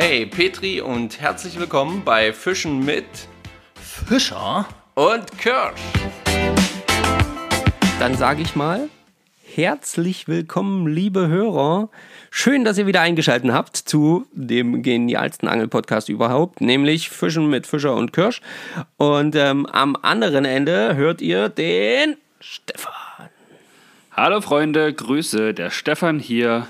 Hey Petri und herzlich willkommen bei Fischen mit Fischer und Kirsch. Dann sage ich mal, herzlich willkommen, liebe Hörer. Schön, dass ihr wieder eingeschaltet habt zu dem genialsten Angelpodcast überhaupt, nämlich Fischen mit Fischer und Kirsch. Und ähm, am anderen Ende hört ihr den Stefan. Hallo Freunde, Grüße, der Stefan hier.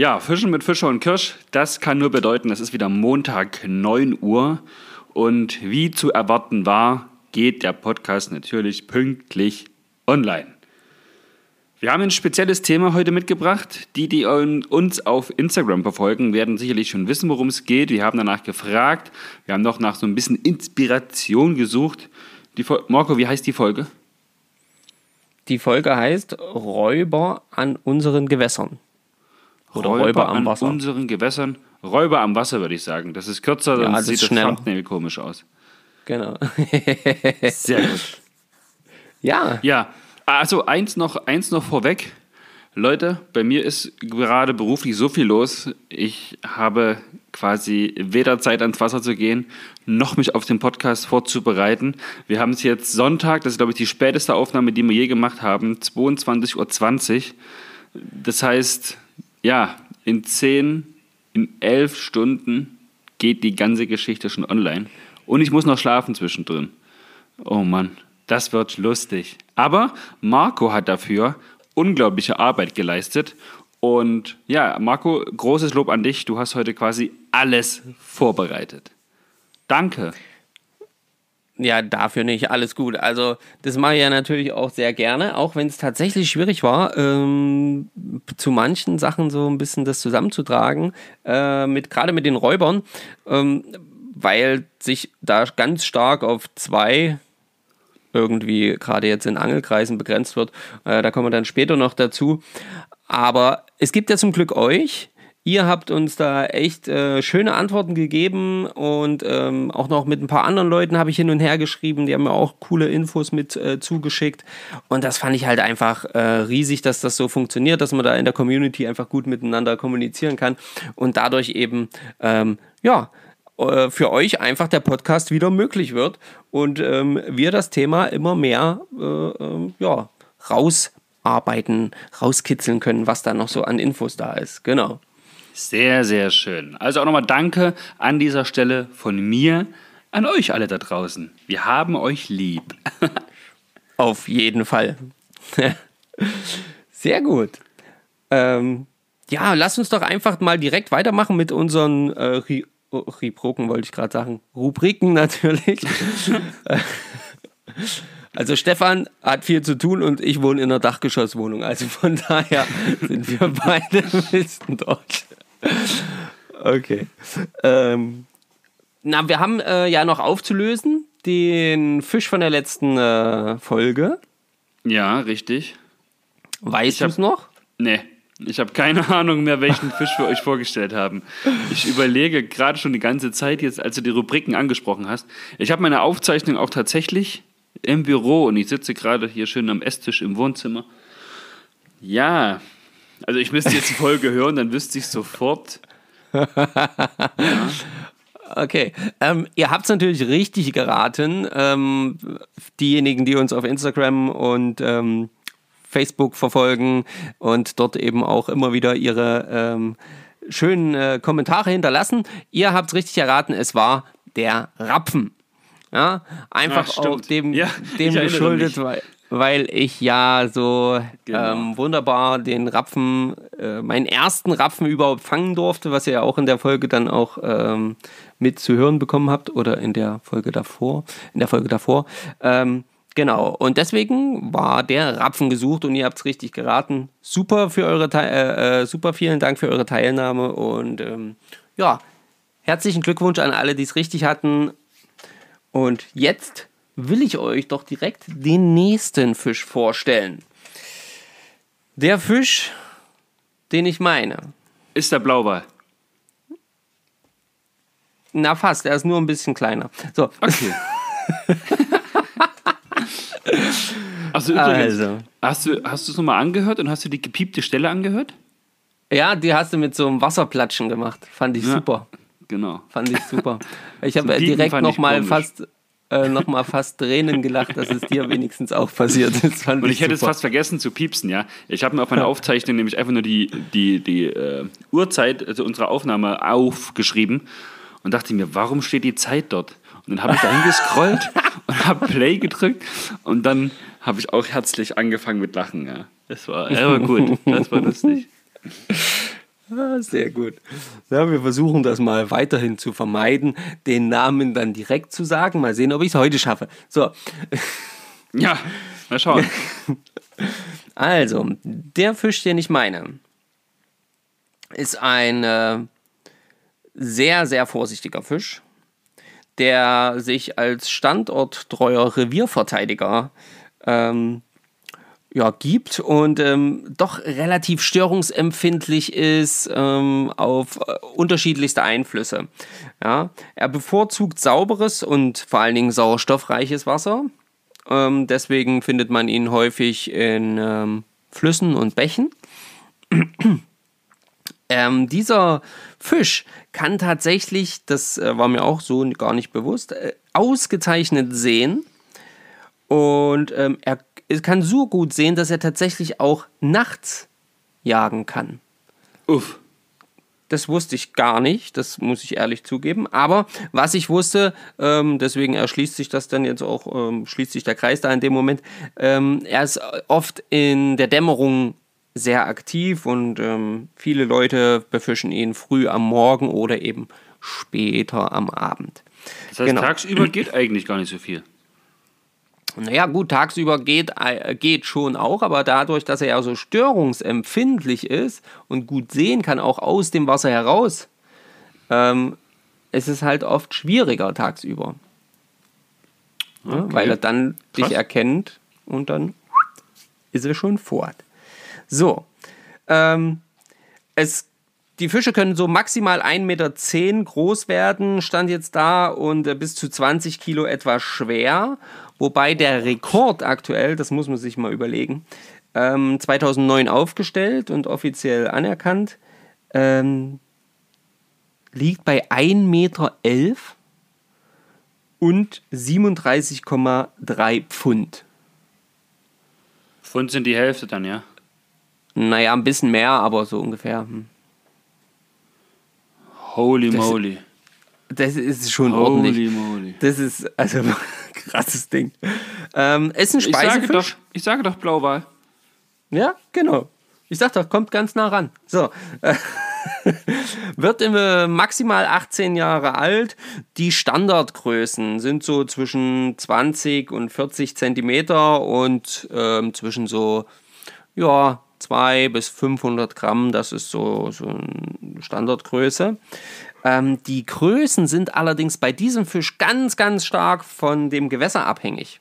Ja, Fischen mit Fischer und Kirsch, das kann nur bedeuten, es ist wieder Montag 9 Uhr und wie zu erwarten war, geht der Podcast natürlich pünktlich online. Wir haben ein spezielles Thema heute mitgebracht. Die, die uns auf Instagram verfolgen, werden sicherlich schon wissen, worum es geht. Wir haben danach gefragt. Wir haben noch nach so ein bisschen Inspiration gesucht. Die Marco, wie heißt die Folge? Die Folge heißt Räuber an unseren Gewässern. Oder Räuber, Räuber am Wasser. Unseren Gewässern. Räuber am Wasser, würde ich sagen. Das ist kürzer, dann ja, sieht das Thumbnail komisch aus. Genau. Sehr gut. Ja. Ja, also eins noch, eins noch vorweg. Leute, bei mir ist gerade beruflich so viel los. Ich habe quasi weder Zeit ans Wasser zu gehen, noch mich auf den Podcast vorzubereiten. Wir haben es jetzt Sonntag, das ist glaube ich die späteste Aufnahme, die wir je gemacht haben, 22.20 Uhr. Das heißt, ja, in 10, in 11 Stunden geht die ganze Geschichte schon online. Und ich muss noch schlafen zwischendrin. Oh Mann, das wird lustig. Aber Marco hat dafür unglaubliche Arbeit geleistet. Und ja, Marco, großes Lob an dich. Du hast heute quasi alles vorbereitet. Danke. Ja, dafür nicht. Alles gut. Also, das mache ich ja natürlich auch sehr gerne, auch wenn es tatsächlich schwierig war, ähm, zu manchen Sachen so ein bisschen das zusammenzutragen, äh, mit, gerade mit den Räubern, ähm, weil sich da ganz stark auf zwei irgendwie gerade jetzt in Angelkreisen begrenzt wird. Äh, da kommen wir dann später noch dazu. Aber es gibt ja zum Glück euch, Ihr habt uns da echt äh, schöne Antworten gegeben und ähm, auch noch mit ein paar anderen Leuten habe ich hin und her geschrieben. Die haben mir auch coole Infos mit äh, zugeschickt. Und das fand ich halt einfach äh, riesig, dass das so funktioniert, dass man da in der Community einfach gut miteinander kommunizieren kann und dadurch eben, ähm, ja, äh, für euch einfach der Podcast wieder möglich wird und ähm, wir das Thema immer mehr äh, ähm, ja, rausarbeiten, rauskitzeln können, was da noch so an Infos da ist. Genau. Sehr, sehr schön. Also auch nochmal Danke an dieser Stelle von mir an euch alle da draußen. Wir haben euch lieb. Auf jeden Fall. Sehr gut. Ähm, ja, lass uns doch einfach mal direkt weitermachen mit unseren äh, Rubriken, wollte ich gerade sagen. Rubriken natürlich. Also Stefan hat viel zu tun und ich wohne in einer Dachgeschosswohnung. Also von daher sind wir beide ein bisschen dort. Okay. Ähm, na, wir haben äh, ja noch aufzulösen den Fisch von der letzten äh, Folge. Ja, richtig. Weißt du es noch? Nee. Ich habe keine Ahnung mehr, welchen Fisch wir euch vorgestellt haben. Ich überlege gerade schon die ganze Zeit, jetzt als du die Rubriken angesprochen hast. Ich habe meine Aufzeichnung auch tatsächlich im Büro und ich sitze gerade hier schön am Esstisch im Wohnzimmer. Ja, also ich müsste jetzt die Folge hören, dann wüsste ich sofort. Ja. Okay, ähm, ihr habt es natürlich richtig geraten. Ähm, diejenigen, die uns auf Instagram und ähm, Facebook verfolgen und dort eben auch immer wieder ihre ähm, schönen äh, Kommentare hinterlassen. Ihr habt es richtig erraten, es war der Rapfen. Ja, einfach Ach, auch dem, ja, dem geschuldet, weil weil ich ja so genau. ähm, wunderbar den Rapfen, äh, meinen ersten Rapfen überhaupt fangen durfte, was ihr ja auch in der Folge dann auch ähm, mit zu hören bekommen habt oder in der Folge davor, in der Folge davor. Ähm, genau, und deswegen war der Rapfen gesucht und ihr habt es richtig geraten. Super für eure äh, äh, super vielen Dank für eure Teilnahme und ähm, ja, herzlichen Glückwunsch an alle, die es richtig hatten. Und jetzt will ich euch doch direkt den nächsten Fisch vorstellen. Der Fisch, den ich meine. Ist der Blauwal? Na fast, er ist nur ein bisschen kleiner. So. Okay. also, übrigens, also. hast du es nochmal angehört und hast du die gepiepte Stelle angehört? Ja, die hast du mit so einem Wasserplatschen gemacht. Fand ich ja. super. Genau. Fand ich super. Ich habe äh, direkt nochmal fast, äh, noch mal fast Tränen gelacht, dass es dir wenigstens auch passiert ist. Und ich hätte es fast vergessen zu piepsen, ja. Ich habe mir auf meiner Aufzeichnung nämlich einfach nur die, die, die äh, Uhrzeit, also unsere Aufnahme, aufgeschrieben und dachte mir, warum steht die Zeit dort? Und dann habe ich dahin gescrollt und habe Play gedrückt und dann habe ich auch herzlich angefangen mit Lachen, ja. Das war, das war gut, das war lustig. Ah, sehr gut. Ja, wir versuchen das mal weiterhin zu vermeiden, den Namen dann direkt zu sagen. Mal sehen, ob ich es heute schaffe. So, Ja, mal schauen. also, der Fisch, den ich meine, ist ein äh, sehr, sehr vorsichtiger Fisch, der sich als standorttreuer Revierverteidiger ähm, ja, gibt und ähm, doch relativ störungsempfindlich ist ähm, auf äh, unterschiedlichste Einflüsse. Ja, er bevorzugt sauberes und vor allen Dingen sauerstoffreiches Wasser. Ähm, deswegen findet man ihn häufig in ähm, Flüssen und Bächen. Ähm, dieser Fisch kann tatsächlich, das äh, war mir auch so gar nicht bewusst, äh, ausgezeichnet sehen. Und ähm, er er kann so gut sehen, dass er tatsächlich auch nachts jagen kann. Uff. Das wusste ich gar nicht, das muss ich ehrlich zugeben. Aber was ich wusste, ähm, deswegen erschließt sich das dann jetzt auch, ähm, schließt sich der Kreis da in dem Moment. Ähm, er ist oft in der Dämmerung sehr aktiv und ähm, viele Leute befischen ihn früh am Morgen oder eben später am Abend. Das heißt, Genau. tagsüber geht eigentlich gar nicht so viel. Naja, gut, tagsüber geht, äh, geht schon auch, aber dadurch, dass er ja so störungsempfindlich ist und gut sehen kann, auch aus dem Wasser heraus, ähm, ist es halt oft schwieriger tagsüber. Ja, weil er dann Krass. dich erkennt und dann ist er schon fort. So, ähm, es, die Fische können so maximal 1,10 Meter groß werden, stand jetzt da, und äh, bis zu 20 Kilo etwa schwer. Wobei der Rekord aktuell, das muss man sich mal überlegen, ähm, 2009 aufgestellt und offiziell anerkannt, ähm, liegt bei 1,11 Meter und 37,3 Pfund. Pfund sind die Hälfte dann, ja? Naja, ein bisschen mehr, aber so ungefähr. hm. Holy Das- moly. Das ist schon ordentlich. Holy moly. Das ist also krasses Ding. Ähm, ist ein Ich sage, Speisefisch. doch, ich sage doch Blauwal. Ja, genau. Ich sag doch, kommt ganz nah ran. So. Wird äh, maximal 18 Jahre alt. Die Standardgrößen sind so zwischen 20 und 40 Zentimeter und ähm, zwischen so, ja, 2 bis 500 Gramm. Das ist so, so eine Standardgröße. Ähm, die Größen sind allerdings bei diesem Fisch ganz, ganz stark von dem Gewässer abhängig.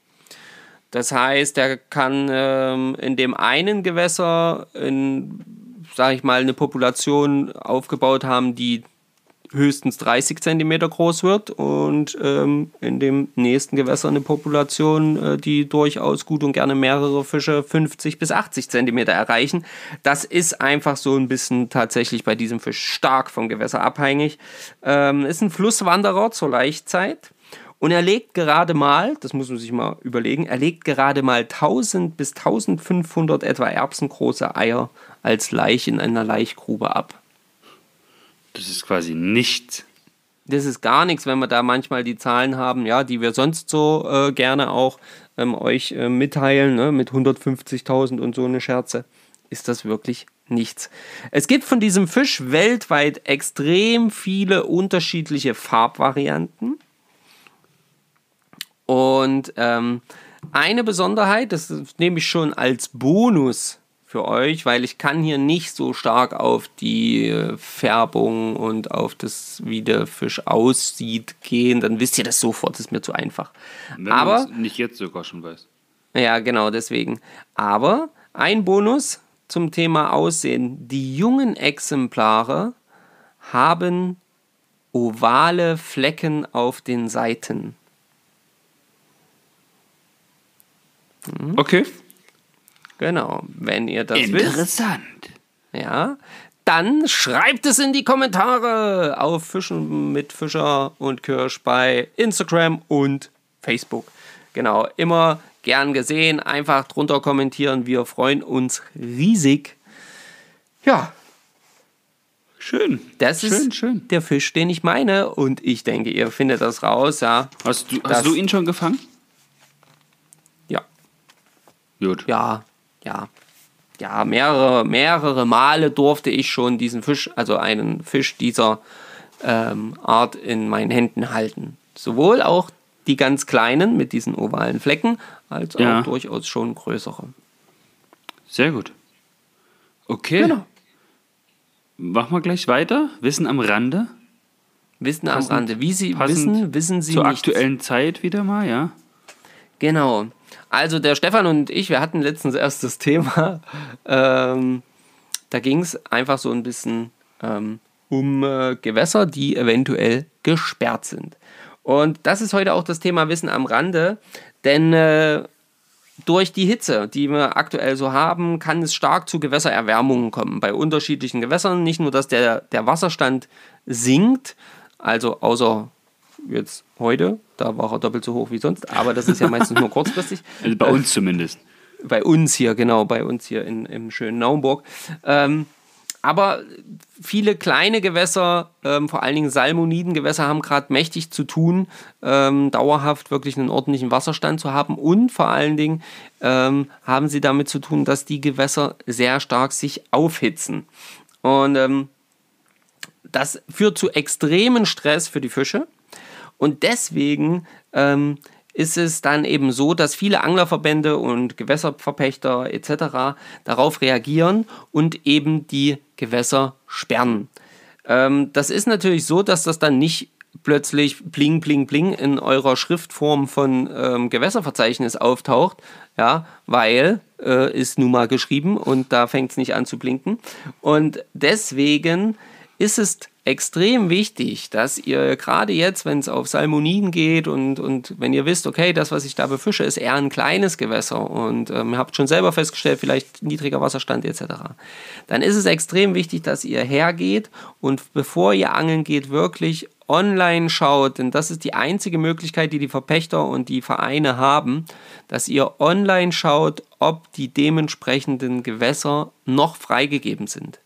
Das heißt, er kann ähm, in dem einen Gewässer, in, sag ich mal, eine Population aufgebaut haben, die höchstens 30 Zentimeter groß wird und ähm, in dem nächsten Gewässer eine Population, äh, die durchaus gut und gerne mehrere Fische 50 bis 80 Zentimeter erreichen. Das ist einfach so ein bisschen tatsächlich bei diesem Fisch stark vom Gewässer abhängig. Ähm, ist ein Flusswanderer zur Laichzeit. Und er legt gerade mal, das muss man sich mal überlegen, er legt gerade mal 1000 bis 1500 etwa erbsengroße Eier als Laich in einer Laichgrube ab. Das ist quasi nichts. Das ist gar nichts, wenn wir da manchmal die Zahlen haben, ja, die wir sonst so äh, gerne auch ähm, euch äh, mitteilen, ne, mit 150.000 und so eine Scherze, ist das wirklich nichts. Es gibt von diesem Fisch weltweit extrem viele unterschiedliche Farbvarianten. Und ähm, eine Besonderheit, das nehme ich schon als Bonus für euch, weil ich kann hier nicht so stark auf die Färbung und auf das, wie der Fisch aussieht, gehen. Dann wisst ihr das sofort, das ist mir zu einfach. Wenn Aber nicht jetzt sogar schon weiß. ja, genau, deswegen. Aber ein Bonus zum Thema Aussehen. Die jungen Exemplare haben ovale Flecken auf den Seiten. Okay. Genau, wenn ihr das wisst. Interessant. Ja, dann schreibt es in die Kommentare auf Fischen mit Fischer und Kirsch bei Instagram und Facebook. Genau, immer gern gesehen. Einfach drunter kommentieren. Wir freuen uns riesig. Ja. Schön. Das schön, ist schön. der Fisch, den ich meine. Und ich denke, ihr findet das raus, ja. Hast du, hast du ihn schon gefangen? Ja. Gut. Ja, ja. Ja, mehrere, mehrere Male durfte ich schon diesen Fisch, also einen Fisch dieser ähm, Art in meinen Händen halten. Sowohl auch die ganz kleinen mit diesen ovalen Flecken, als auch Ja. durchaus schon größere. Sehr gut. Okay. Genau. Machen wir gleich weiter. Wissen am Rande. Wissen am Passend- Rande. Wie Sie wissen, wissen Sie Zur nichts. aktuellen Zeit wieder mal, ja. Genau. Also der Stefan und ich, wir hatten letztens erst das Thema. Ähm, da ging es einfach so ein bisschen ähm, um äh, Gewässer, die eventuell gesperrt sind. Und das ist heute auch das Thema Wissen am Rande, denn äh, durch die Hitze, die wir aktuell so haben, kann es stark zu Gewässererwärmungen kommen. Bei unterschiedlichen Gewässern. Nicht nur, dass der, der Wasserstand sinkt, also außer jetzt heute, da war er doppelt so hoch wie sonst, aber das ist ja meistens nur kurzfristig. Also bei uns zumindest. Bei uns hier, genau, bei uns hier in, im schönen Naumburg. Ähm, aber viele kleine Gewässer, ähm, vor allen Dingen Salmonidengewässer, haben gerade mächtig zu tun, ähm, dauerhaft wirklich einen ordentlichen Wasserstand zu haben. Und vor allen Dingen ähm, haben sie damit zu tun, dass die Gewässer sehr stark sich aufhitzen. Und ähm, das führt zu extremen Stress für die Fische. Und deswegen ähm, ist es dann eben so, dass viele Anglerverbände und Gewässerverpächter etc. darauf reagieren und eben die Gewässer sperren. Ähm, das ist natürlich so, dass das dann nicht plötzlich bling, bling, bling in eurer Schriftform von ähm, Gewässerverzeichnis auftaucht, ja, weil äh, ist nun mal geschrieben und da fängt es nicht an zu blinken. Und deswegen ist es extrem wichtig, dass ihr gerade jetzt, wenn es auf Salmoniden geht und, und wenn ihr wisst, okay, das, was ich da befische, ist eher ein kleines Gewässer und ähm, habt schon selber festgestellt, vielleicht niedriger Wasserstand etc., dann ist es extrem wichtig, dass ihr hergeht und bevor ihr angeln geht, wirklich online schaut, denn das ist die einzige Möglichkeit, die die Verpächter und die Vereine haben, dass ihr online schaut, ob die dementsprechenden Gewässer noch freigegeben sind.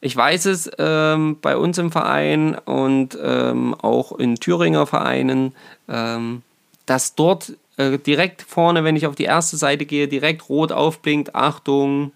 Ich weiß es ähm, bei uns im Verein und ähm, auch in Thüringer Vereinen, ähm, dass dort äh, direkt vorne, wenn ich auf die erste Seite gehe, direkt rot aufblinkt, Achtung,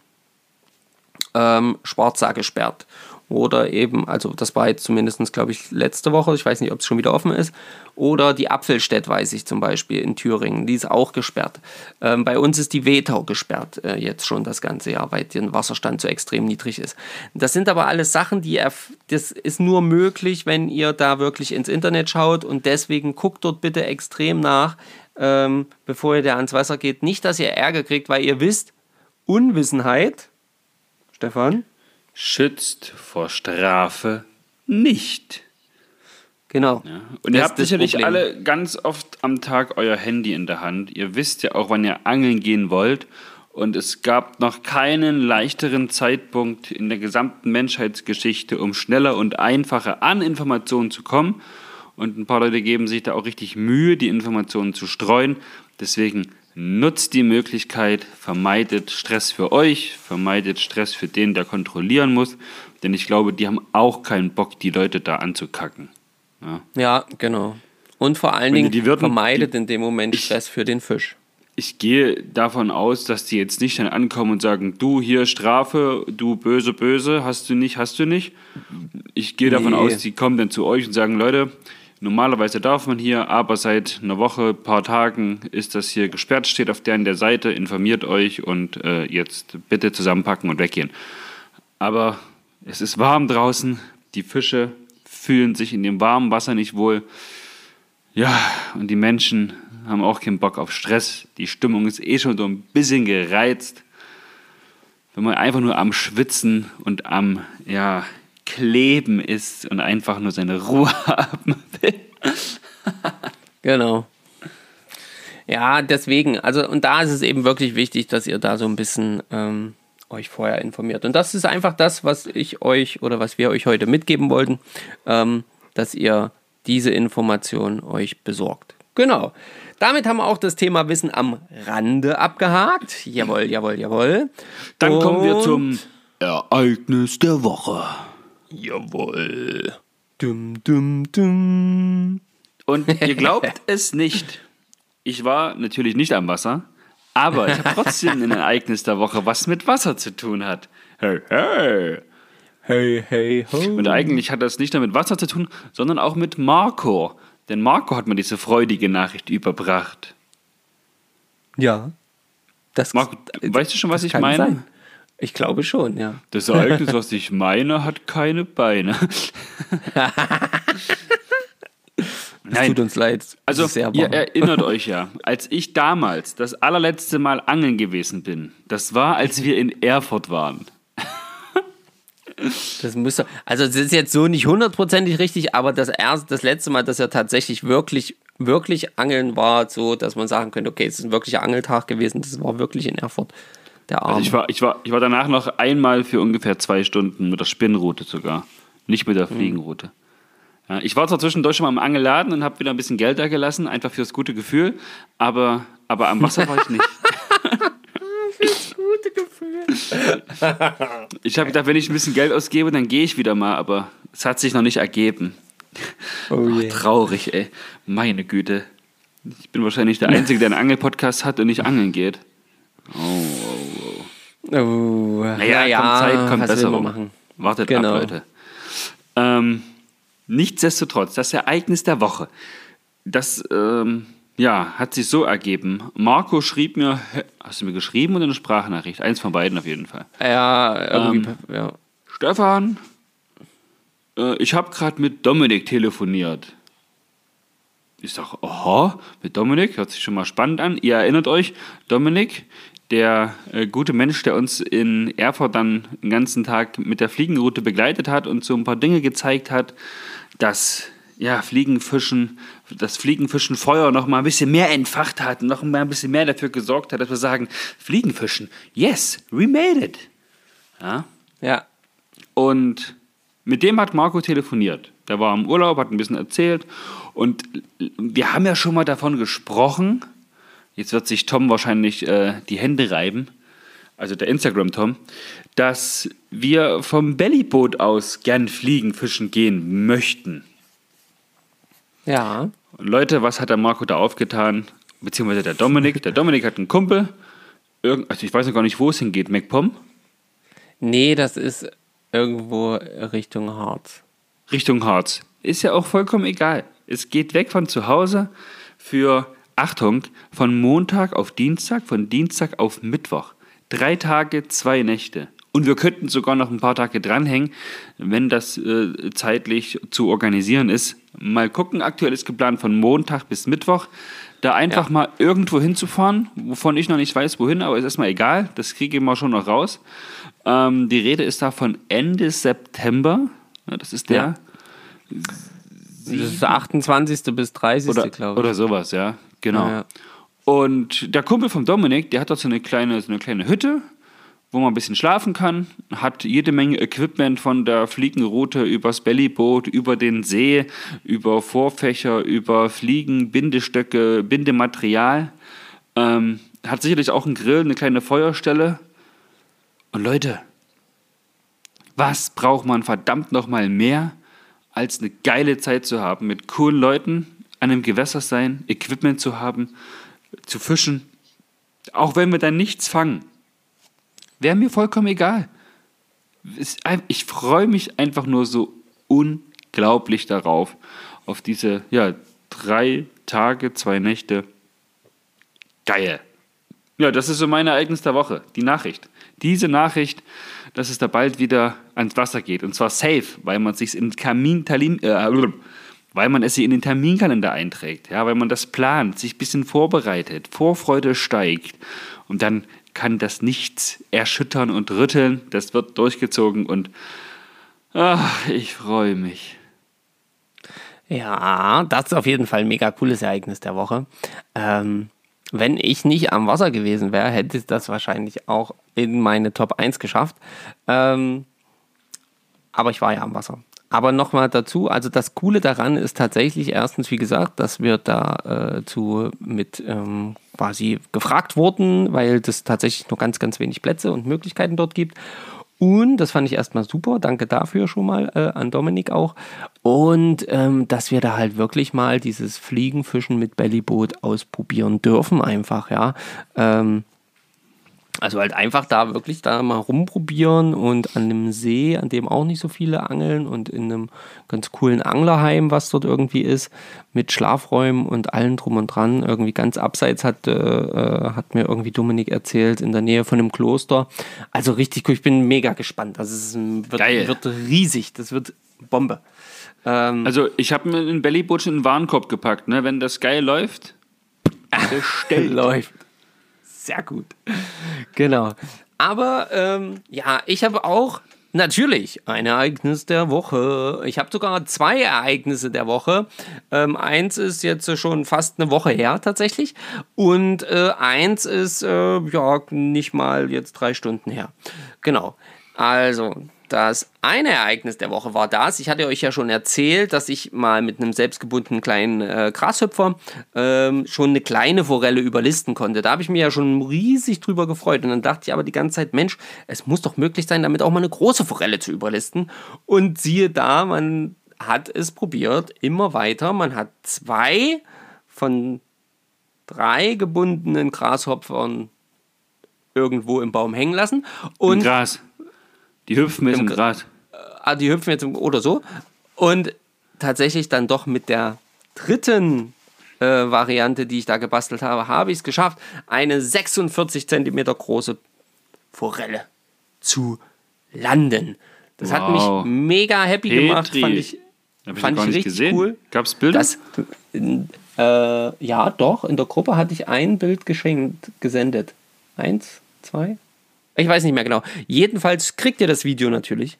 ähm, Schwarzsack gesperrt. Oder eben, also das war jetzt zumindest, glaube ich, letzte Woche, ich weiß nicht, ob es schon wieder offen ist. Oder die Apfelstedt, weiß ich zum Beispiel, in Thüringen, die ist auch gesperrt. Ähm, bei uns ist die Wetau gesperrt, äh, jetzt schon das ganze Jahr, weil der Wasserstand so extrem niedrig ist. Das sind aber alles Sachen, die das ist nur möglich, wenn ihr da wirklich ins Internet schaut und deswegen guckt dort bitte extrem nach, ähm, bevor ihr da ans Wasser geht. Nicht, dass ihr Ärger kriegt, weil ihr wisst, Unwissenheit, Stefan, Schützt vor Strafe nicht. genau. Ja. Und Das ihr habt sicherlich Problem. alle ganz oft am Tag euer Handy in der Hand. Ihr wisst ja auch, wann ihr angeln gehen wollt. Und es gab noch keinen leichteren Zeitpunkt in der gesamten Menschheitsgeschichte, um schneller und einfacher an Informationen zu kommen. Und ein paar Leute geben sich da auch richtig Mühe, die Informationen zu streuen. Deswegen nutzt die Möglichkeit, vermeidet Stress für euch, vermeidet Stress für den, der kontrollieren muss. Denn ich glaube, die haben auch keinen Bock, die Leute da anzukacken. Ja. Ja, genau. Und vor allen Dingen die- würden- vermeidet die- in dem Moment Ich- Stress für den Fisch. Ich gehe davon aus, dass die jetzt nicht dann ankommen und sagen, du hier Strafe, du böse, böse, hast du nicht, hast du nicht. Ich gehe davon Nee. aus, die kommen dann zu euch und sagen, Leute, normalerweise darf man hier, aber seit einer Woche, paar Tagen ist das hier gesperrt, steht auf der, der Seite, informiert euch und äh, jetzt bitte zusammenpacken und weggehen. Aber es ist warm draußen, die Fische fühlen sich in dem warmen Wasser nicht wohl. Ja, und die Menschen haben auch keinen Bock auf Stress. Die Stimmung ist eh schon so ein bisschen gereizt. Wenn man einfach nur am Schwitzen und am ja, Kleben ist und einfach nur seine Ruhe haben will. Genau. Ja, deswegen, also und da ist es eben wirklich wichtig, dass ihr da so ein bisschen ähm, euch vorher informiert. Und das ist einfach das, was ich euch oder was wir euch heute mitgeben wollten, ähm, dass ihr diese Information euch besorgt. Genau. Damit haben wir auch das Thema Wissen am Rande abgehakt. Jawohl, jawohl, jawohl. Dann kommen wir zum Ereignis der Woche. Jawohl. Dum, dum, dum. Und ihr glaubt es nicht. Ich war natürlich nicht am Wasser, aber ich habe trotzdem ein Ereignis der Woche, was mit Wasser zu tun hat. Hey, hey. Hey, hey, ho. Und eigentlich hat das nicht nur mit Wasser zu tun, sondern auch mit Marco. Denn Marco hat mir diese freudige Nachricht überbracht. Ja. Das, Marco, weißt du schon, was das ich kann meine? sein. Ich glaube schon, ja. Das Ereignis, was ich meine, hat keine Beine. Es tut uns leid. Also, ihr erinnert euch ja, als ich damals das allerletzte Mal angeln gewesen bin, das war, als wir in Erfurt waren. Das müsste, also das ist jetzt so nicht hundertprozentig richtig, aber das erste, das letzte Mal, dass er tatsächlich wirklich, wirklich angeln war, so, dass man sagen könnte, okay, es ist ein wirklicher Angeltag gewesen, das war wirklich in Erfurt. Der Arm. Also ich, war, ich, war, ich war danach noch einmal für ungefähr zwei Stunden mit der Spinnroute sogar, nicht mit der Fliegenroute. Ja, ich war zwar zwischendurch schon mal im Angelladen und habe wieder ein bisschen Geld da gelassen, einfach fürs gute Gefühl, aber, aber am Wasser war ich nicht. gute Gefühl. Ich habe gedacht, wenn ich ein bisschen Geld ausgebe, dann gehe ich wieder mal, aber es hat sich noch nicht ergeben. Oh je. Traurig, ey. Meine Güte. Ich bin wahrscheinlich der Einzige, der einen Angelpodcast hat und nicht angeln geht. Oh, Naja, kommt Zeit, kommt Besserung. machen? Wartet Genau. ab, Leute. Ähm, nichtsdestotrotz, das Ereignis der Woche, das ähm, ja, hat sich so ergeben. Marco schrieb mir, hast du mir geschrieben oder eine Sprachnachricht? Eins von beiden auf jeden Fall. Ja, irgendwie, Ähm, ja. Stefan, äh, ich habe gerade mit Dominik telefoniert. Ich sage, aha, mit Dominik, hört sich schon mal spannend an. Ihr erinnert euch, Dominik, der äh, gute Mensch, der uns in Erfurt dann den ganzen Tag mit der Fliegenroute begleitet hat und so ein paar Dinge gezeigt hat, dass ja, Fliegenfischen, das Fliegenfischenfeuer noch mal ein bisschen mehr entfacht hat und noch mal ein bisschen mehr dafür gesorgt hat, dass wir sagen, Fliegenfischen, yes, we made it. Ja, Ja. und mit dem hat Marco telefoniert. Der war im Urlaub, hat ein bisschen erzählt. Und wir haben ja schon mal davon gesprochen. Jetzt wird sich Tom wahrscheinlich äh, die Hände reiben. Also der Instagram-Tom. Dass wir vom Bellyboot aus gern fliegen, fischen gehen möchten. Ja. Leute, was hat der Marco da aufgetan? Beziehungsweise der Dominik. Der Dominik hat einen Kumpel. Irgend, also ich weiß noch gar nicht, wo es hingeht. MacPom. Nee, das ist irgendwo Richtung Harz. Richtung Harz. Ist ja auch vollkommen egal. Es geht weg von zu Hause für, Achtung, von Montag auf Dienstag, von Dienstag auf Mittwoch. Drei Tage, zwei Nächte. Und wir könnten sogar noch ein paar Tage dranhängen, wenn das äh, zeitlich zu organisieren ist. Mal gucken, aktuell ist geplant von Montag bis Mittwoch. Da einfach Ja. mal irgendwo hinzufahren, wovon ich noch nicht weiß, wohin, aber ist erstmal egal. Das kriege ich mal schon noch raus. Ähm, die Rede ist da von Ende September. Ja, das ist der. Ja. Das ist der 28. bis 30. Oder, glaube ich. oder sowas, ja. Genau. Ja. Und der Kumpel von Dominik, der hat dort so eine kleine, so eine kleine Hütte, wo man ein bisschen schlafen kann, hat jede Menge Equipment von der Fliegenroute übers Bellyboot, über den See, über Vorfächer, über Fliegen, Bindestöcke, Bindematerial. Ähm, hat sicherlich auch einen Grill, eine kleine Feuerstelle. Und Leute, was braucht man verdammt nochmal mehr, als eine geile Zeit zu haben, mit coolen Leuten an einem Gewässer sein, Equipment zu haben, zu fischen, auch wenn wir dann nichts fangen. Wäre mir vollkommen egal. Ich freue mich einfach nur so unglaublich darauf, auf diese ja, drei Tage, zwei Nächte. Geil. Ja, das ist so mein Ereignis der Woche, die Nachricht. Diese Nachricht, dass es da bald wieder ans Wasser geht. Und zwar safe, weil man sich den Kamin, Talin, äh, weil man es sich in den Terminkalender einträgt, ja, weil man das plant, sich ein bisschen vorbereitet, Vorfreude steigt. Und dann kann das nichts erschüttern und rütteln. Das wird durchgezogen und ach, ich freue mich. Ja, das ist auf jeden Fall ein mega cooles Ereignis der Woche. Ähm, wenn ich nicht am Wasser gewesen wäre, hätte ich das wahrscheinlich auch in meine Top 1 geschafft. Ähm, aber ich war ja am Wasser. Aber nochmal dazu, also das Coole daran ist tatsächlich erstens, wie gesagt, dass wir da äh, zu mit ähm, quasi gefragt wurden, weil es tatsächlich nur ganz, ganz wenig Plätze und Möglichkeiten dort gibt. Und das fand ich erstmal super. Danke dafür schon mal äh, an Dominik auch. Und ähm, dass wir da halt wirklich mal dieses Fliegenfischen mit Bellyboot ausprobieren dürfen, einfach, ja. Ähm, also halt einfach da wirklich da mal rumprobieren und an einem See, an dem auch nicht so viele angeln und in einem ganz coolen Anglerheim, was dort irgendwie ist, mit Schlafräumen und allem drum und dran. Irgendwie ganz abseits hat, äh, äh hat mir irgendwie Dominik erzählt, in der Nähe von einem Kloster. Also richtig cool, ich bin mega gespannt. Also es wird, wird riesig, das wird Bombe. Ähm, also ich habe mir in den Warenkorb gepackt, ne? wenn das geil läuft, bestellt. läuft. Sehr gut. Genau. Aber ähm, ja, ich habe auch natürlich ein Ereignis der Woche. Ich habe sogar zwei Ereignisse der Woche. Ähm, eins ist jetzt schon fast eine Woche her tatsächlich. Und äh, eins ist äh, ja nicht mal jetzt drei Stunden her. Genau. Also, das eine Ereignis der Woche war das. Ich hatte euch ja schon erzählt, dass ich mal mit einem selbstgebundenen kleinen äh, Grashüpfer ähm, schon eine kleine Forelle überlisten konnte. Da habe ich mich ja schon riesig drüber gefreut. Und dann dachte ich aber die ganze Zeit, Mensch, es muss doch möglich sein, damit auch mal eine große Forelle zu überlisten. Und siehe da, man hat es probiert, immer weiter. Man hat zwei von drei gebundenen Grashopfern irgendwo im Baum hängen lassen. Und Im Gras. Die hüpfen jetzt im, im Gras. Ah, die hüpfen jetzt im, oder so. Und tatsächlich dann doch mit der dritten äh, Variante, die ich da gebastelt habe, habe ich es geschafft, eine 46 cm große Forelle zu landen. Das wow. hat mich mega happy Petri. gemacht, fand ich, Hab ich fand ich richtig gesehen. cool. Gab es Bilder? Das, äh, ja, doch. In der Gruppe hatte ich ein Bild geschenkt, gesendet. Eins, zwei, ich weiß nicht mehr genau. Jedenfalls kriegt ihr das Video natürlich.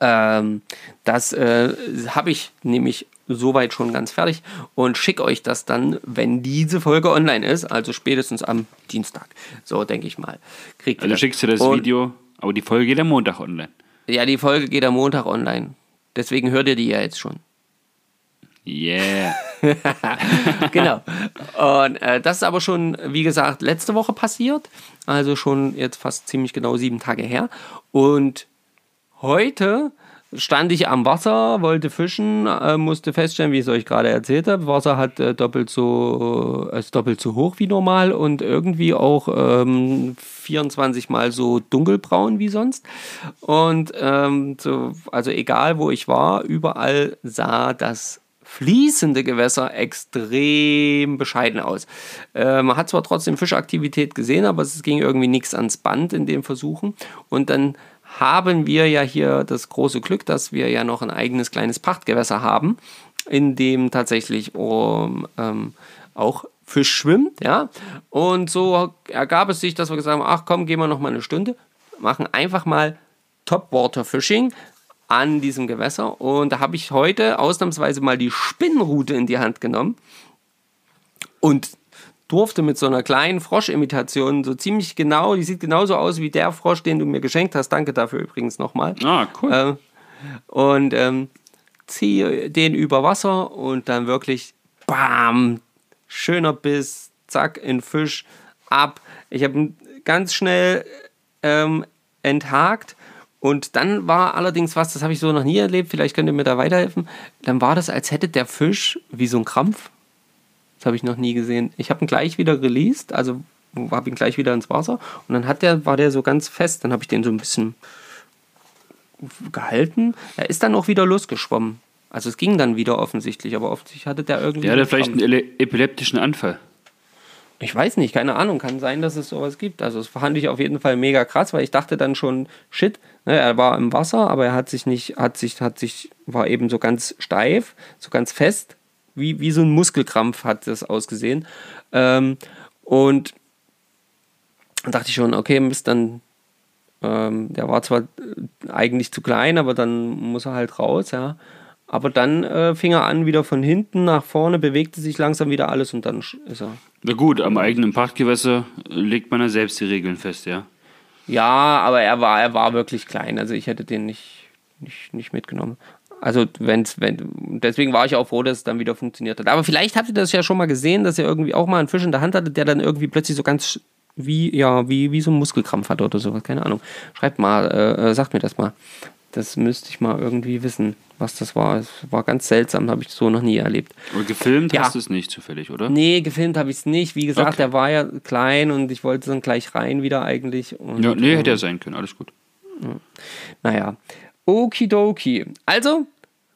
Ähm, das äh, habe ich nämlich soweit schon ganz fertig und schicke euch das dann, wenn diese Folge online ist, also spätestens am Dienstag. So denke ich mal. Kriegt also schickst du das und, Video, aber die Folge geht am Montag online. Ja, die Folge geht am Montag online. Deswegen hört ihr die ja jetzt schon. Yeah. genau. Und äh, das ist aber schon, wie gesagt, letzte Woche passiert. Also schon jetzt fast ziemlich genau sieben Tage her. Und heute stand ich am Wasser, wollte fischen, äh, musste feststellen, wie ich es euch gerade erzählt habe, Wasser hat äh, doppelt so äh, ist doppelt so hoch wie normal und irgendwie auch ähm, 24 mal so dunkelbraun wie sonst. Und ähm, so, also egal wo ich war, überall sah das fließende Gewässer extrem bescheiden aus. Äh, man hat zwar trotzdem Fischaktivität gesehen, aber es ging irgendwie nichts ans Band in den Versuchen. Und dann haben wir ja hier das große Glück, dass wir ja noch ein eigenes kleines Prachtgewässer haben, in dem tatsächlich um, ähm, auch Fisch schwimmt, ja. Und so ergab es sich, dass wir gesagt haben, ach komm, gehen wir noch mal eine Stunde, machen einfach mal Topwater Fishing, an diesem Gewässer. Und da habe ich heute ausnahmsweise mal die Spinnenrute in die Hand genommen und durfte mit so einer kleinen Froschimitation so ziemlich genau, die sieht genauso aus wie der Frosch, den du mir geschenkt hast. Danke dafür übrigens nochmal. Ah, cool. Äh, und ähm, ziehe den über Wasser und dann wirklich bam, schöner Biss, zack, in Fisch, ab. Ich habe ihn ganz schnell ähm, enthakt und dann war allerdings was, das habe ich so noch nie erlebt, vielleicht könnt ihr mir da weiterhelfen. Dann war das, als hätte der Fisch wie so ein Krampf. Das habe ich noch nie gesehen. Ich habe ihn gleich wieder released, also habe ihn gleich wieder ins Wasser und dann hat der, war der so ganz fest. Dann habe ich den so ein bisschen gehalten. Er ist dann auch wieder losgeschwommen. Also es ging dann wieder offensichtlich, aber offensichtlich hatte der irgendwie. Der hatte vielleicht einen epileptischen Anfall. Ich weiß nicht, keine Ahnung. Kann sein, dass es sowas gibt. Also, das fand ich auf jeden Fall mega krass, weil ich dachte dann schon, shit, ne, er war im Wasser, aber er hat sich nicht, hat sich, hat sich, war eben so ganz steif, so ganz fest, wie, wie so ein Muskelkrampf hat das ausgesehen. Ähm, und dann dachte ich schon, okay, Mist, dann, ähm, der war zwar eigentlich zu klein, aber dann muss er halt raus, ja. Aber dann äh, fing er an, wieder von hinten nach vorne, bewegte sich langsam wieder alles und dann ist er. Na gut, am eigenen Pachtgewässer legt man ja selbst die Regeln fest, ja. Ja, aber er war, er war wirklich klein. Also ich hätte den nicht, nicht, nicht mitgenommen. Also wenn's, wenn, deswegen war ich auch froh, dass es dann wieder funktioniert hat. Aber vielleicht habt ihr das ja schon mal gesehen, dass er irgendwie auch mal einen Fisch in der Hand hatte, der dann irgendwie plötzlich so ganz wie, ja, wie, wie so ein Muskelkrampf hatte oder sowas. Keine Ahnung. Schreibt mal, äh, äh sagt mir das mal. Das müsste ich mal irgendwie wissen, was das war. Es war ganz seltsam, habe ich so noch nie erlebt. Und gefilmt ja. hast du es nicht zufällig, oder? Nee, gefilmt habe ich es nicht. Wie gesagt, okay. der war ja klein und ich wollte dann gleich rein wieder eigentlich. Und, ja, nee, hätte ja sein können, alles gut. Ja. Naja, okidoki. Also,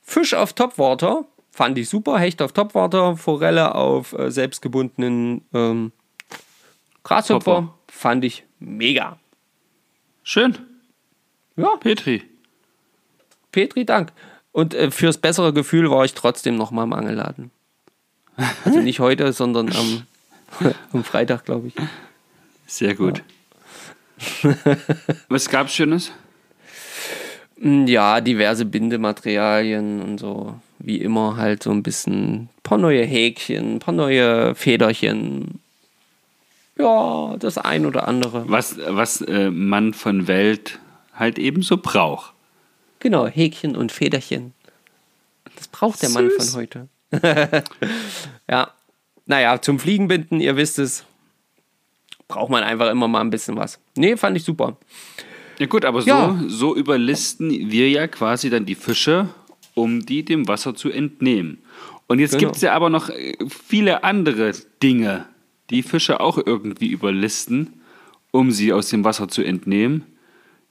Fisch auf Topwater fand ich super. Hecht auf Topwater, Forelle auf äh, selbstgebundenen ähm, Grashüpfer Hopper. fand ich mega. Schön. Ja. Petri. Petri, Dank. Und äh, fürs bessere Gefühl war ich trotzdem noch mal im Angelladen. Also nicht heute, sondern am, am Freitag, glaube ich. Sehr gut. Ja. Was gab's Schönes? Hm, ja, diverse Bindematerialien und so. Wie immer halt so ein bisschen ein paar neue Häkchen, ein paar neue Federchen. Ja, das ein oder andere. Was, was äh, man von Welt halt eben so braucht. Genau, Häkchen und Federchen. Das braucht der Süß. Mann von heute. ja, naja, zum Fliegenbinden, ihr wisst es, braucht man einfach immer mal ein bisschen was. Nee, fand ich super. Ja gut, aber ja. so, so überlisten wir ja quasi dann die Fische, um die dem Wasser zu entnehmen. Und jetzt genau. gibt es ja aber noch äh, viele andere Dinge, die Fische auch irgendwie überlisten, um sie aus dem Wasser zu entnehmen.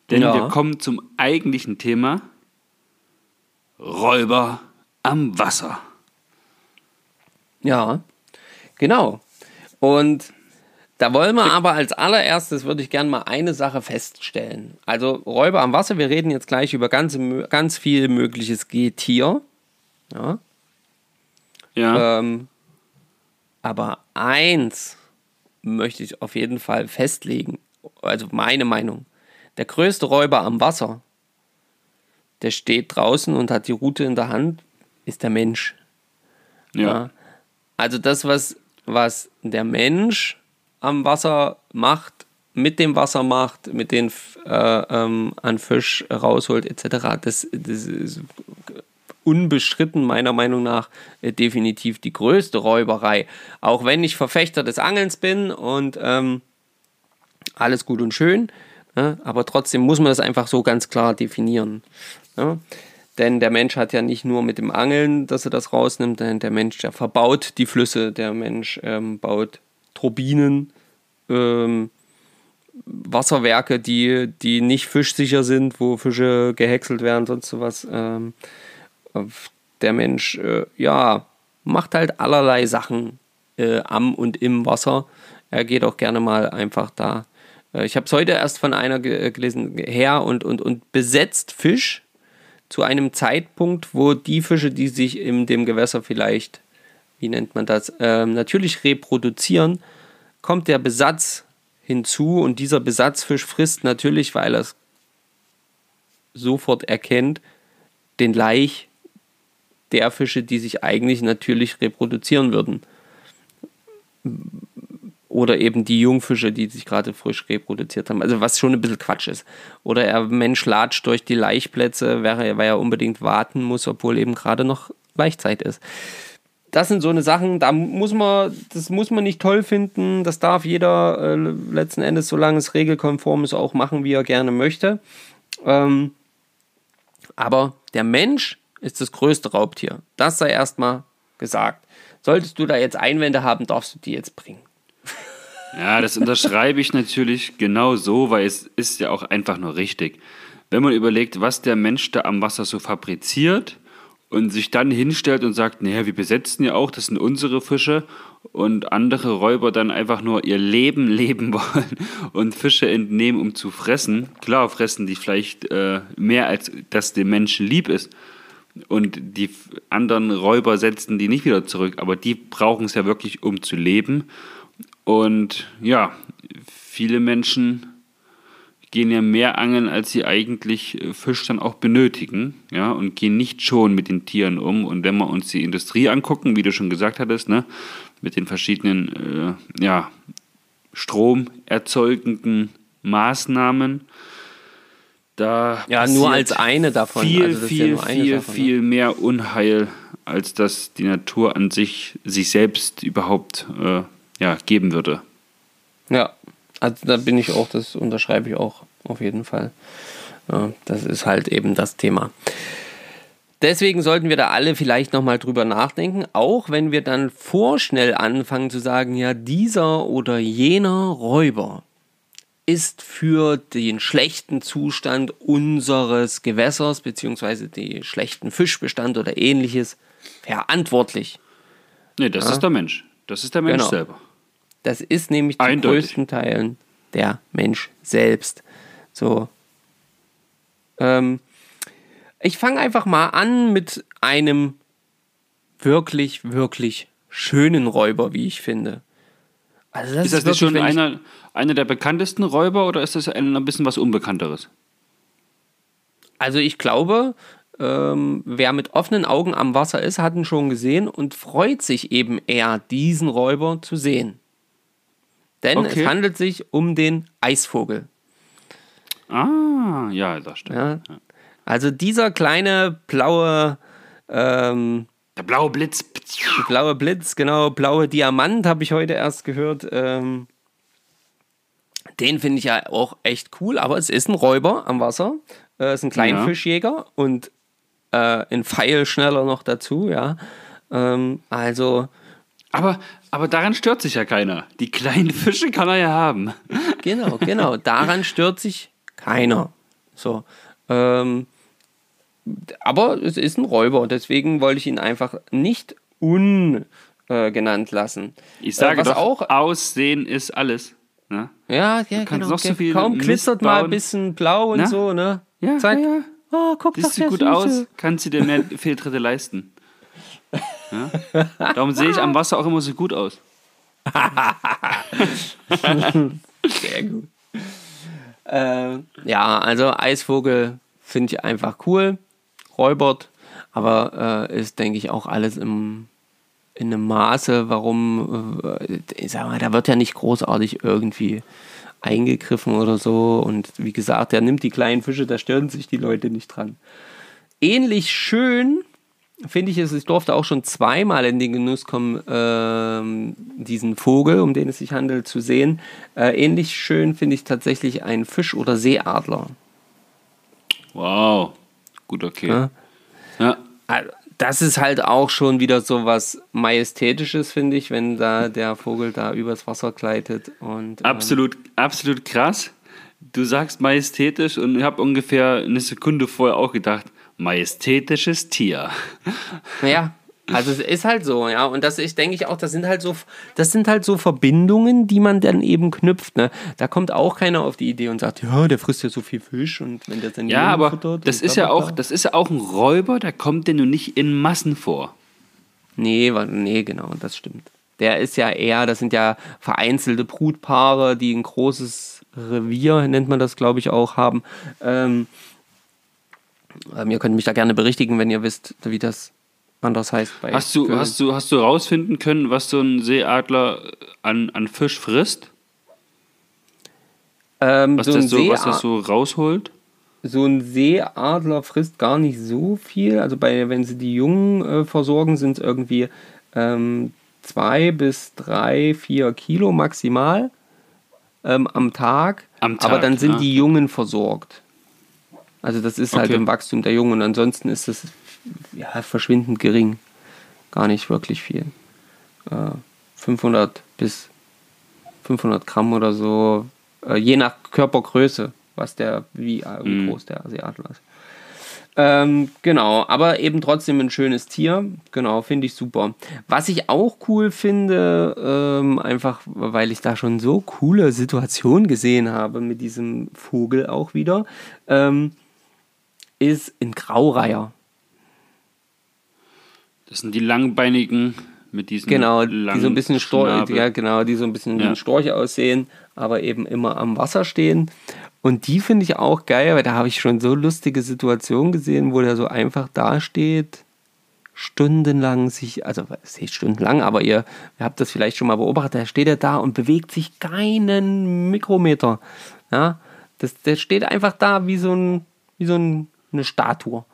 Denn ja. wir kommen zum eigentlichen Thema. Räuber am Wasser. Ja, genau. Und da wollen wir aber als allererstes, würde ich gerne mal eine Sache feststellen. Also Räuber am Wasser, wir reden jetzt gleich über ganz, ganz viel mögliches Getier. Ja. ja. Ähm, aber eins möchte ich auf jeden Fall festlegen, also meine Meinung der größte Räuber am Wasser, der steht draußen und hat die Route in der Hand, ist der Mensch. Ja. ja. Also das, was, was der Mensch am Wasser macht, mit dem Wasser macht, mit den äh, ähm, an Fisch rausholt, etc., das, das ist unbestritten meiner Meinung nach äh, definitiv die größte Räuberei. Auch wenn ich Verfechter des Angelns bin und ähm, alles gut und schön, ja, aber trotzdem muss man das einfach so ganz klar definieren. Ja. Denn der Mensch hat ja nicht nur mit dem Angeln, dass er das rausnimmt, denn der Mensch, der verbaut die Flüsse, der Mensch ähm, baut Turbinen, ähm, Wasserwerke, die, die nicht fischsicher sind, wo Fische gehäckselt werden, sonst sowas. Ähm, der Mensch, äh, ja, macht halt allerlei Sachen äh, am und im Wasser. Er geht auch gerne mal einfach da ich habe es heute erst von einer äh, gelesen, her und, und, und besetzt Fisch zu einem Zeitpunkt, wo die Fische, die sich in dem Gewässer vielleicht, wie nennt man das, äh, natürlich reproduzieren, kommt der Besatz hinzu und dieser Besatzfisch frisst natürlich, weil er es sofort erkennt, den Laich der Fische, die sich eigentlich natürlich reproduzieren würden oder eben die Jungfische, die sich gerade frisch reproduziert haben. Also was schon ein bisschen Quatsch ist. Oder er Mensch latscht durch die Laichplätze, weil er unbedingt warten muss, obwohl eben gerade noch Laichzeit ist. Das sind so eine Sachen, da muss man, das muss man nicht toll finden. Das darf jeder äh, letzten Endes, solange es regelkonform ist, auch machen, wie er gerne möchte. Ähm, aber der Mensch ist das größte Raubtier. Das sei erstmal gesagt. Solltest du da jetzt Einwände haben, darfst du die jetzt bringen. Ja, das unterschreibe ich natürlich genau so, weil es ist ja auch einfach nur richtig. Wenn man überlegt, was der Mensch da am Wasser so fabriziert und sich dann hinstellt und sagt, naja, wir besetzen ja auch, das sind unsere Fische und andere Räuber dann einfach nur ihr Leben leben wollen und Fische entnehmen, um zu fressen. Klar, fressen die vielleicht äh, mehr, als das dem Menschen lieb ist. Und die anderen Räuber setzen die nicht wieder zurück, aber die brauchen es ja wirklich, um zu leben. Und ja, viele Menschen gehen ja mehr angeln, als sie eigentlich äh, Fisch dann auch benötigen, ja, und gehen nicht schon mit den Tieren um. Und wenn wir uns die Industrie angucken, wie du schon gesagt hattest, ne, mit den verschiedenen, äh, ja, stromerzeugenden Maßnahmen, da ja, nur als eine davon. Viel, also viel, ja viel, davon, viel mehr Unheil, als dass die Natur an sich sich selbst überhaupt äh, ja, geben würde. Ja, also da bin ich auch, das unterschreibe ich auch auf jeden Fall. Das ist halt eben das Thema. Deswegen sollten wir da alle vielleicht nochmal drüber nachdenken, auch wenn wir dann vorschnell anfangen zu sagen, ja, dieser oder jener Räuber ist für den schlechten Zustand unseres Gewässers bzw. den schlechten Fischbestand oder ähnliches verantwortlich. Nee, das ja? ist der Mensch. Das ist der Mensch genau. selber. Das ist nämlich zu größten Teilen der Mensch selbst. So. Ähm, ich fange einfach mal an mit einem wirklich, wirklich schönen Räuber, wie ich finde. Also das ist, das wirklich, schon einer, einer der bekanntesten Räuber oder ist das ein, ein bisschen was Unbekannteres? Also ich glaube, ähm, wer mit offenen Augen am Wasser ist, hat ihn schon gesehen und freut sich eben eher, diesen Räuber zu sehen. Denn okay. es handelt sich um den Eisvogel. Ah, ja, das stimmt. Ja. Also dieser kleine blaue. Ähm, der blaue Blitz. Blaue Blitz, genau. Blaue Diamant habe ich heute erst gehört. Ähm, den finde ich ja auch echt cool, aber es ist ein Räuber am Wasser. Es äh, ist ein Kleinfischjäger ja. und äh, ein Pfeil schneller noch dazu, ja. Ähm, also. Aber, aber daran stört sich ja keiner. Die kleinen Fische kann er ja haben. Genau, genau. Daran stört sich keiner. So. Ähm, aber es ist ein Räuber, deswegen wollte ich ihn einfach nicht ungenannt äh, lassen. Ich sage äh, doch, auch Aussehen ist alles. Ne? Ja, ja, genau. Noch so viel Kaum glitzert mal ein bisschen blau und Na? so, ne? Ja, Zack. ja, ja. Oh, guck Siehst du gut Süße. aus, kannst du dir mehr Fehltritte leisten. Ja? Darum sehe ich am Wasser auch immer so gut aus. Sehr gut. Äh, ja, also Eisvogel finde ich einfach cool. Räubert, aber äh, ist, denke ich, auch alles im, in einem Maße, warum, äh, ich sag mal, da wird ja nicht großartig irgendwie eingegriffen oder so. Und wie gesagt, der nimmt die kleinen Fische, da stören sich die Leute nicht dran. Ähnlich schön finde ich es, ich durfte auch schon zweimal in den Genuss kommen, äh, diesen Vogel, um den es sich handelt, zu sehen. Äh, ähnlich schön finde ich tatsächlich einen Fisch- oder Seeadler. Wow, gut, okay. Ja. ja. Also, das ist halt auch schon wieder so was Majestätisches, finde ich, wenn da der Vogel da übers Wasser gleitet. Und, ähm absolut, absolut krass. Du sagst majestätisch und ich habe ungefähr eine Sekunde vorher auch gedacht, majestätisches Tier. Ja, also es ist halt so, ja. Und das ich denke ich auch, das sind halt so, das sind halt so Verbindungen, die man dann eben knüpft. Ne? Da kommt auch keiner auf die Idee und sagt, ja, der frisst ja so viel Fisch und wenn der dann ja, aber das ist ja auch, das ist ja auch ein Räuber, der kommt dir nur nicht in Massen vor. Nee, nee, genau, das stimmt. Der ist ja eher, das sind ja vereinzelte Brutpaare, die ein großes Revier, nennt man das, glaube ich, auch haben. Ähm, ähm, ihr könnt mich da gerne berichtigen, wenn ihr wisst, wie das anders heißt. hast, du, hast, du, hast du rausfinden können, was so ein Seeadler an, an Fisch frisst? Ähm, was, so das so, was das so rausholt? So ein Seeadler frisst gar nicht so viel. Also bei, wenn sie die Jungen äh, versorgen, sind es irgendwie ähm, zwei bis drei, vier Kilo maximal ähm, am, Tag. am Tag. Aber dann sind ja. die Jungen versorgt. Also das ist halt okay. im Wachstum der Jungen und ansonsten ist es ja, verschwindend gering. Gar nicht wirklich viel. Äh, 500 bis 500 Gramm oder so, äh, je nach Körpergröße, was der, wie, äh, wie mm. groß der Asiatler ist. Ähm, genau, aber eben trotzdem ein schönes Tier. Genau, finde ich super. Was ich auch cool finde, ähm, einfach weil ich da schon so coole Situationen gesehen habe mit diesem Vogel auch wieder, ähm, ist ein Graureiher. Das sind die langbeinigen Mit diesen Genau, die so ein bisschen Storch, ja genau, die so ein bisschen wie Ja. ein Storch aussehen, aber eben immer am Wasser stehen. Und die finde ich auch geil, weil da habe ich schon so lustige Situationen gesehen, wo der so einfach dasteht, stundenlang sich, also es ist stundenlang, aber ihr, ihr habt das vielleicht schon mal beobachtet, da steht er da und bewegt sich keinen Mikrometer. Ja, das, der steht einfach da wie so, ein, wie so ein, eine Statue.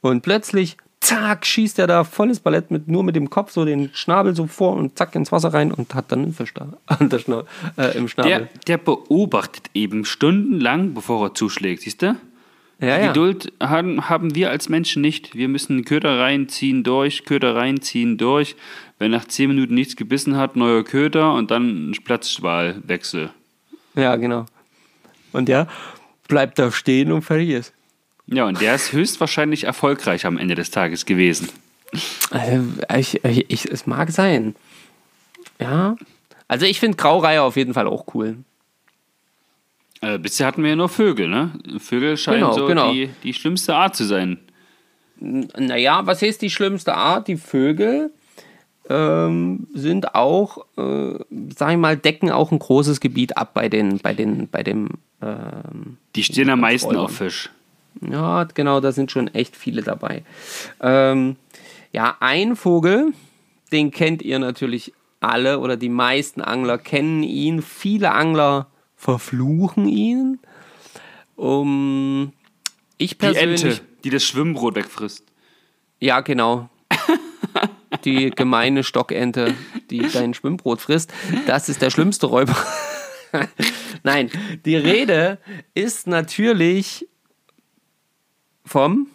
Und plötzlich, zack, schießt er da volles Ballett mit, nur mit dem Kopf so den Schnabel so vor und zack ins Wasser rein und hat dann einen Fisch da an der Schna äh, im Schnabel. Der, der beobachtet eben stundenlang, bevor er zuschlägt, siehst du? ja, ja. Geduld haben, haben wir als Menschen nicht. Wir müssen Köder reinziehen durch, Köder reinziehen durch. Wenn nach 10 Minuten nichts gebissen hat, neuer Köder und dann Platzschwalwechsel. ja, genau. Und der bleibt da stehen und fertig ist. Ja, und der ist höchstwahrscheinlich erfolgreich am Ende des Tages gewesen. Also, ich, ich, ich, es mag sein. Ja. Also ich finde Graureihe auf jeden Fall auch cool. Äh, bisher hatten wir ja nur Vögel, ne? Vögel scheinen Genau, so genau. Die, die schlimmste Art zu sein. Naja, was ist die schlimmste Art? Die Vögel ähm, sind auch, äh, sag ich mal, decken auch ein großes Gebiet ab bei den, bei den, bei dem, ähm, Die stehen am meisten auf Fisch. Ja, genau, da sind schon echt viele dabei. Ähm, ja, ein Vogel, den kennt ihr natürlich alle oder die meisten Angler kennen ihn. Viele Angler verfluchen ihn. Um, ich Die persönlich. Ente, die das Schwimmbrot wegfrisst. Ja, genau. Die gemeine Stockente, die dein Schwimmbrot frisst. Das ist der schlimmste Räuber. Nein, die Rede ist natürlich vom.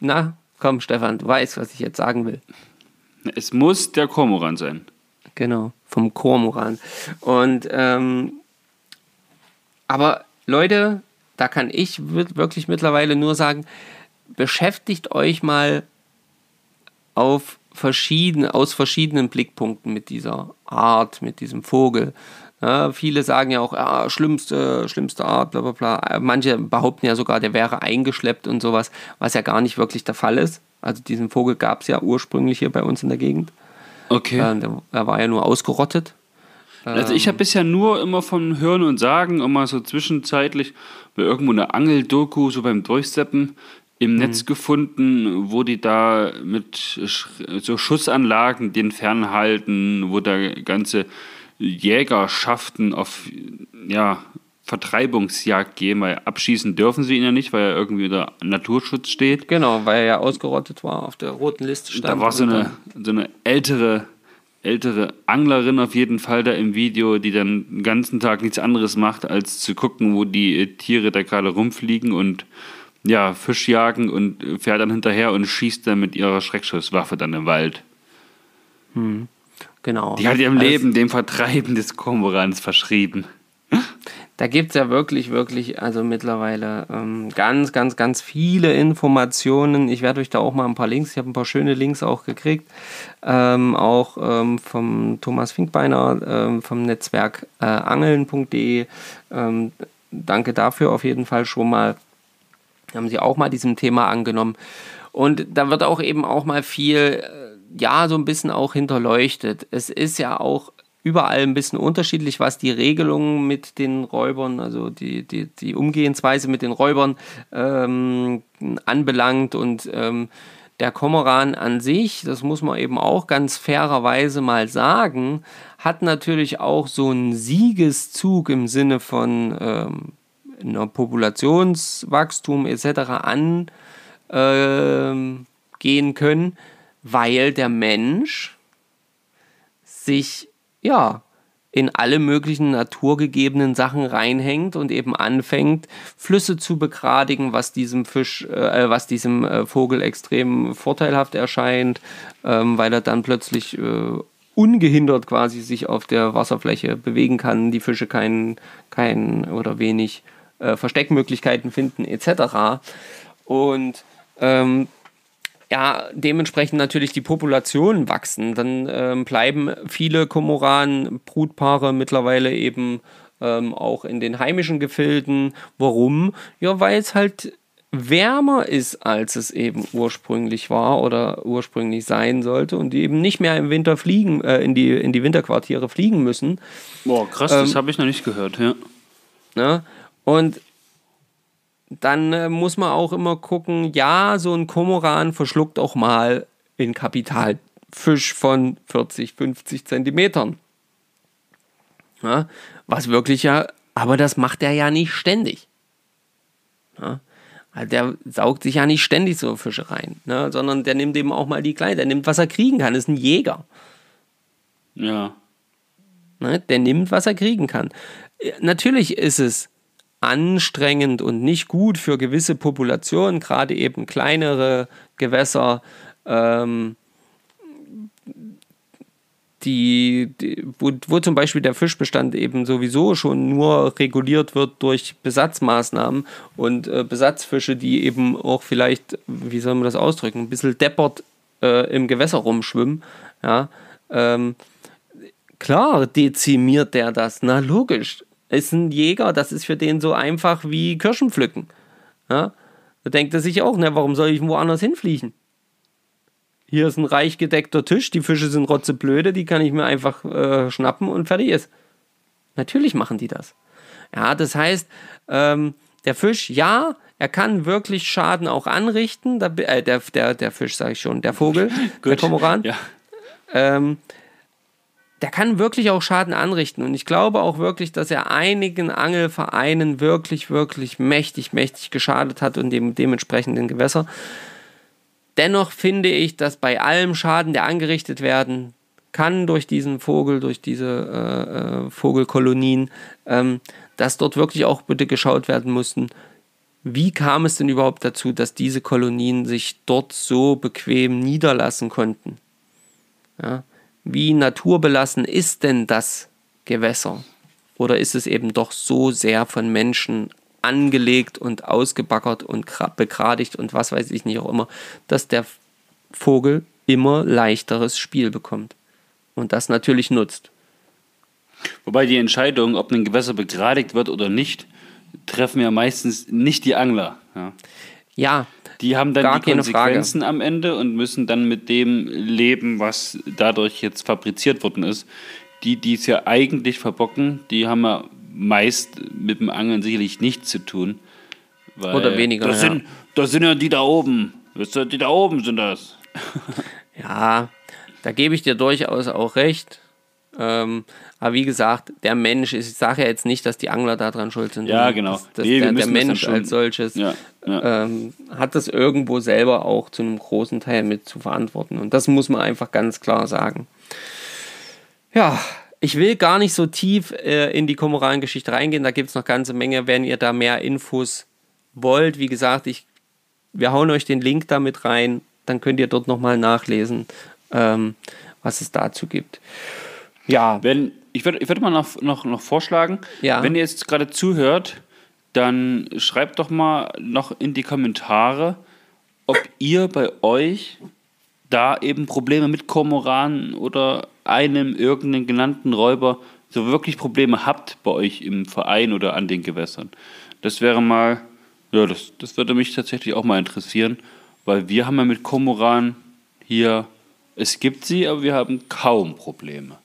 Na, komm, Stefan, du weißt, was ich jetzt sagen will. Es muss der Kormoran sein. Genau, vom Kormoran. Und, ähm, aber Leute, da kann ich wir- wirklich mittlerweile nur sagen, beschäftigt euch mal auf verschiedene, aus verschiedenen Blickpunkten mit dieser Art, mit diesem Vogel. Ja, viele sagen ja auch, ja, schlimmste, schlimmste Art, bla bla bla. Manche behaupten ja sogar, der wäre eingeschleppt und sowas, was ja gar nicht wirklich der Fall ist. Also diesen Vogel gab es ja ursprünglich hier bei uns in der Gegend. Okay. Äh, er war ja nur ausgerottet. Also ich habe bisher nur immer von Hören und Sagen, immer so zwischenzeitlich bei irgendwo eine Angeldoku, so beim Durchseppen, im Netz gefunden, wo die da mit so Schussanlagen den fernhalten, wo da ganze Jägerschaften auf ja, Vertreibungsjagd gehen, weil abschießen dürfen sie ihn ja nicht, weil er irgendwie unter Naturschutz steht. Genau, weil er ja ausgerottet war, auf der roten Liste stand. Da war so eine, so eine ältere, ältere Anglerin auf jeden Fall da im Video, die dann den ganzen Tag nichts anderes macht, als zu gucken, wo die äh, Tiere da gerade rumfliegen und ja, Fisch jagen und äh, fährt dann hinterher und schießt dann mit ihrer Schreckschusswaffe dann im Wald. dann- Genau. Die hat ihrem Also, Leben dem Vertreiben des Kormorans verschrieben. Da gibt es ja wirklich, wirklich, also mittlerweile ähm, ganz, ganz, ganz viele Informationen. Ich werde euch da auch mal ein paar Links, ich habe ein paar schöne Links auch gekriegt, ähm, auch ähm, vom Thomas Finkbeiner ähm, vom Netzwerk äh, angeln.de. Ähm, danke dafür auf jeden Fall schon mal. Haben sie auch mal diesem Thema angenommen. Und da wird auch eben auch mal viel, äh, ja, so ein bisschen auch hinterleuchtet. Es ist ja auch überall ein bisschen unterschiedlich, was die Regelungen mit den Räubern, also die, die, die Umgehensweise mit den Räubern ähm, anbelangt. Und ähm, der Kormoran an sich, das muss man eben auch ganz fairerweise mal sagen, hat natürlich auch so einen Siegeszug im Sinne von ähm, einer Populationswachstum etc. an ähm, gehen können, weil der Mensch sich ja in alle möglichen naturgegebenen Sachen reinhängt und eben anfängt, Flüsse zu begradigen, was diesem Fisch, äh, was diesem äh, Vogel extrem vorteilhaft erscheint, ähm, weil er dann plötzlich äh, ungehindert quasi sich auf der Wasserfläche bewegen kann, die Fische keinen kein oder wenig äh, Versteckmöglichkeiten finden, etc. Und ähm, ja, dementsprechend natürlich die Populationen wachsen. Dann ähm, bleiben viele Komoran-Brutpaare mittlerweile eben ähm, auch in den heimischen Gefilden. Warum? Ja, weil es halt wärmer ist, als es eben ursprünglich war oder ursprünglich sein sollte und die eben nicht mehr im Winter fliegen, äh, in, die, in die Winterquartiere fliegen müssen. Boah, krass, Ähm, das habe ich noch nicht gehört, ja. Ne? Und dann äh, muss man auch immer gucken, ja, so ein Komoran verschluckt auch mal in Kapital Fisch von 40, 50 Zentimetern. Ja, was wirklich ja, aber das macht er ja nicht ständig. Ja, also der saugt sich ja nicht ständig so Fische rein, ne, sondern der nimmt eben auch mal die kleinen, der nimmt, was er kriegen kann, ist ein Jäger. Ja. Ne? Der nimmt, was er kriegen kann. Äh, Natürlich ist es anstrengend und nicht gut für gewisse Populationen, gerade eben kleinere Gewässer, ähm, die, die, wo, wo zum Beispiel der Fischbestand eben sowieso schon nur reguliert wird durch Besatzmaßnahmen und äh, Besatzfische, die eben auch vielleicht, wie soll man das ausdrücken, ein bisschen deppert äh, im Gewässer rumschwimmen. Ja, ähm, Klar dezimiert der das. Na logisch. Ist ein Jäger, das ist für den so einfach wie Kirschen pflücken. Ja? Da denkt er sich auch, ne, warum soll ich woanders hinfliegen? Hier ist ein reich gedeckter Tisch, die Fische sind rotzeblöde, die kann ich mir einfach äh, schnappen und fertig ist. Natürlich machen die das. Ja, das heißt, ähm, der Fisch, ja, er kann wirklich Schaden auch anrichten. Da, äh, der, der, der Fisch, sage ich schon, der Vogel, der Gut. Kormoran Ja. ähm, der kann wirklich auch Schaden anrichten. Und ich glaube auch wirklich, dass er einigen Angelvereinen wirklich, wirklich mächtig, mächtig geschadet hat und dem dementsprechenden Gewässer. Dennoch finde ich, dass bei allem Schaden, der angerichtet werden kann durch diesen Vogel, durch diese äh, äh, Vogelkolonien, ähm, dass dort wirklich auch bitte geschaut werden mussten, wie kam es denn überhaupt dazu, dass diese Kolonien sich dort so bequem niederlassen konnten? Ja? Wie naturbelassen ist denn das Gewässer? Oder ist es eben doch so sehr von Menschen angelegt und ausgebaggert und gra- begradigt und was weiß ich nicht auch immer, dass der Vogel immer leichteres Spiel bekommt und das natürlich nutzt. Wobei die Entscheidung, ob ein Gewässer begradigt wird oder nicht, treffen ja meistens nicht die Angler. Ja. Ja, Die haben dann Gar die Frage. Konsequenzen am Ende und müssen dann mit dem leben, was dadurch jetzt fabriziert worden ist. Die, die es ja eigentlich verbocken, die haben ja meist mit dem Angeln sicherlich nichts zu tun. Oder weniger, Das, ja. sind, das sind ja die da oben. Wisst ihr, die da oben sind das. Ja, da gebe ich dir durchaus auch recht. Ähm, aber wie gesagt, der Mensch, ist- ich sage ja jetzt nicht, dass die Angler daran schuld sind. Ja, genau. dass- dass Nee, der, der das Mensch als solches Ja, ja. Ähm, hat das irgendwo selber auch zu einem großen Teil mit zu verantworten. Und das muss man einfach ganz klar sagen. Ja, ich will gar nicht so tief äh, in die Komoran-Geschichte reingehen. Da gibt es noch ganze Menge. Wenn ihr da mehr Infos wollt, wie gesagt, ich, wir hauen euch den Link damit rein. Dann könnt ihr dort nochmal nachlesen, ähm, was es dazu gibt. Ja, Wenn, ich würde ich würd mal noch, noch, noch vorschlagen, Ja. wenn ihr jetzt gerade zuhört, dann schreibt doch mal noch in die Kommentare, ob ihr bei euch da eben Probleme mit Kormoranen oder einem irgendeinen genannten Räuber so wirklich Probleme habt bei euch im Verein oder an den Gewässern. Das wäre mal, ja, das, das würde mich tatsächlich auch mal interessieren, weil wir haben ja mit Kormoran hier, es gibt sie, aber wir haben kaum Probleme.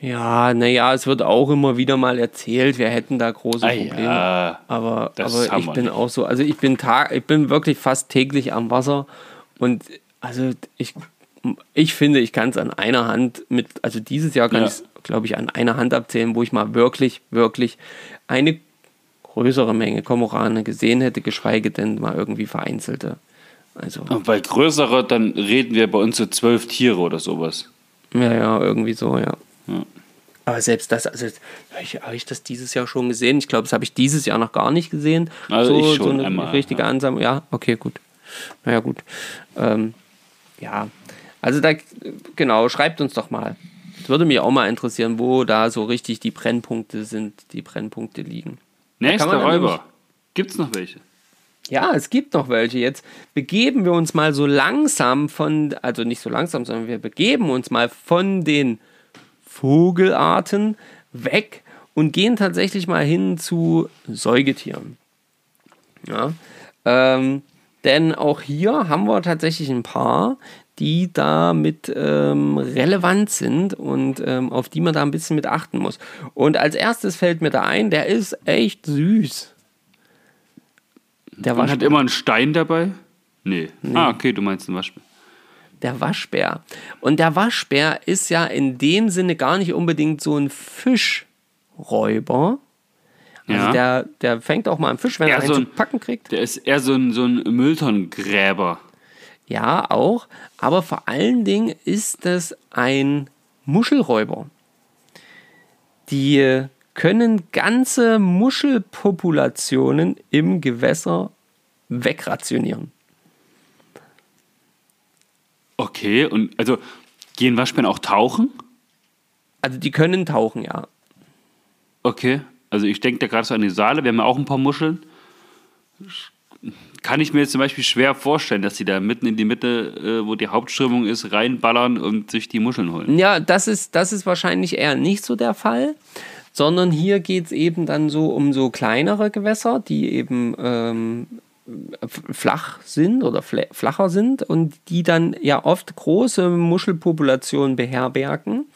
Ja, naja, es wird auch immer wieder mal erzählt, wir hätten da große Ah, Probleme. ja. Aber, aber ich bin nicht. auch so, also ich bin Tag, ich bin wirklich fast täglich am Wasser und also ich, ich finde, ich kann es an einer Hand mit, also dieses Jahr kann Ja. ich es, glaube ich, an einer Hand abzählen, wo ich mal wirklich, wirklich eine größere Menge Kormorane gesehen hätte, geschweige denn mal irgendwie vereinzelte. Also, Und bei größerer, dann reden wir bei uns so zwölf Tiere oder sowas. ja, ja, irgendwie so, ja. Ja. Aber selbst das, also habe ich, das dieses Jahr schon gesehen? Ich glaube, das habe ich dieses Jahr noch gar nicht gesehen. Also so, ich schon so eine einmal, richtige ja. Ansammlung. Ja, okay, gut. Naja, gut. Ähm, ja, also da, genau, schreibt uns doch mal. Es würde mich auch mal interessieren, wo da so richtig die Brennpunkte sind, die Brennpunkte liegen. Nächster Räuber. nämlich- Gibt's noch welche? Ja, es gibt noch welche. Jetzt begeben wir uns mal so langsam von, also nicht so langsam, sondern wir begeben uns mal von den Vogelarten weg und gehen tatsächlich mal hin zu Säugetieren. Ja. Ähm, denn auch hier haben wir tatsächlich ein paar, die damit ähm, relevant sind und ähm, auf die man da ein bisschen mit achten muss. Und als erstes fällt mir da ein, der ist echt süß. Der Man hat immer einen Stein dabei? Nee. nee. Ah, okay, du meinst einen Waschbär. Der Waschbär. Und der Waschbär ist ja in dem Sinne gar nicht unbedingt so ein Fischräuber. Also ja. der, der fängt auch mal einen Fisch, wenn er, er einen so ein, zu packen kriegt. Der ist eher so ein, so ein Mülltonnengräber. Ja, auch. Aber vor allen Dingen ist das ein Muschelräuber. Die können ganze Muschelpopulationen im Gewässer wegrationieren. Okay, und also gehen Waschbären auch tauchen? Also die können tauchen, ja. Okay, also ich denke da gerade so an die Saale, wir haben ja auch ein paar Muscheln. Kann ich mir jetzt zum Beispiel schwer vorstellen, dass sie da mitten in die Mitte, äh, wo die Hauptströmung ist, reinballern und sich die Muscheln holen. Ja, das ist, das ist wahrscheinlich eher nicht so der Fall sondern hier geht es eben dann so um so kleinere Gewässer, die eben ähm, flach sind oder flacher sind und die dann ja oft große Muschelpopulationen beherbergen.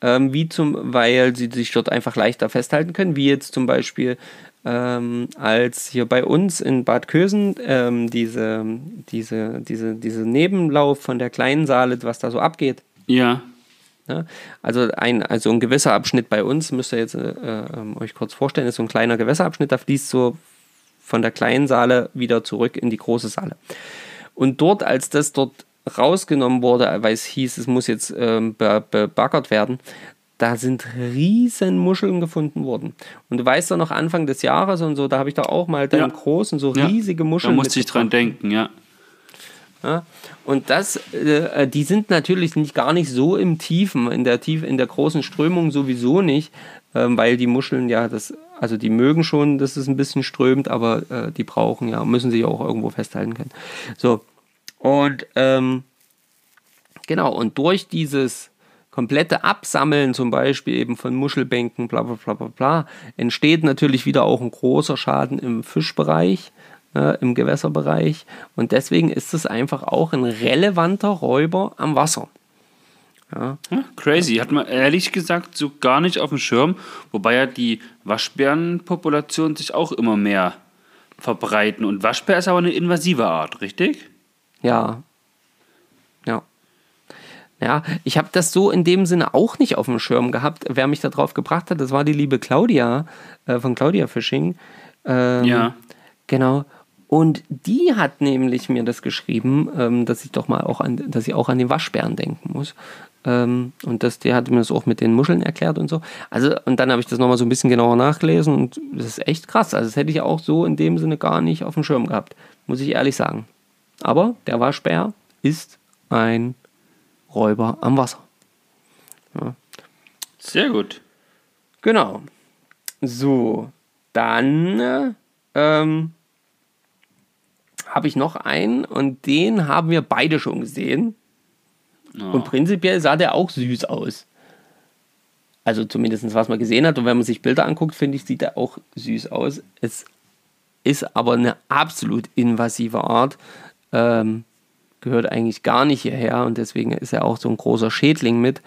Ähm, wie zum, weil sie sich dort einfach leichter festhalten können, wie jetzt zum Beispiel ähm, als hier bei uns in Bad Kösen ähm, diese, diese, diese, diese Nebenlauf von der kleinen Saale, was da so abgeht. Ja. Ja, also, ein, also ein gewisser Abschnitt bei uns, müsst ihr jetzt äh, äh, euch kurz vorstellen, ist so ein kleiner Gewässerabschnitt, da fließt so von der kleinen Saale wieder zurück in die große Saale. Und dort, als das dort rausgenommen wurde, weil es hieß, es muss jetzt ähm, bebaggert werden, da sind riesen Muscheln gefunden worden. Und du weißt doch noch Anfang des Jahres und so, da habe ich doch auch mal dann ja. großen, so riesige Muscheln. Da musste ich dran denken, ja. Ja, und das, äh, die sind natürlich nicht gar nicht so im Tiefen, in der Tiefe, in der großen Strömung sowieso nicht, ähm, weil die Muscheln ja das, also die mögen schon, dass es ein bisschen strömt, aber äh, die brauchen ja, müssen sich auch irgendwo festhalten können. So. Und ähm, genau, und durch dieses komplette Absammeln zum Beispiel eben von Muschelbänken, bla bla bla bla bla, entsteht natürlich wieder auch ein großer Schaden im Fischbereich äh, im Gewässerbereich. Und deswegen ist es einfach auch ein relevanter Räuber am Wasser. Ja. ja. crazy. Hat man ehrlich gesagt so gar nicht auf dem Schirm, wobei ja die Waschbärenpopulation sich auch immer mehr verbreiten. Und Waschbär ist aber eine invasive Art, richtig? Ja. Ja. Ja, ich habe das so in dem Sinne auch nicht auf dem Schirm gehabt. Wer mich da drauf gebracht hat, das war die liebe Claudia äh, von Claudia Fishing. Ähm, ja. Genau. Und die hat nämlich mir das geschrieben, ähm, dass ich doch mal auch an, dass ich auch an den Waschbären denken muss. Ähm, und das, der hat mir das auch mit den Muscheln erklärt und so. Also, und dann habe ich das nochmal so ein bisschen genauer nachgelesen und das ist echt krass. Also, das hätte ich auch so in dem Sinne gar nicht auf dem Schirm gehabt, muss ich ehrlich sagen. Aber der Waschbär ist ein Räuber am Wasser. Ja. Sehr gut. Genau. So, dann ähm, habe ich noch einen und den haben wir beide schon gesehen. Oh. Und prinzipiell sah der auch süß aus. Also zumindest was man gesehen hat. Und wenn man sich Bilder anguckt, finde ich, sieht er auch süß aus. Es ist aber eine absolut invasive Art. Ähm, gehört eigentlich gar nicht hierher und deswegen ist er auch so ein großer Schädling mit.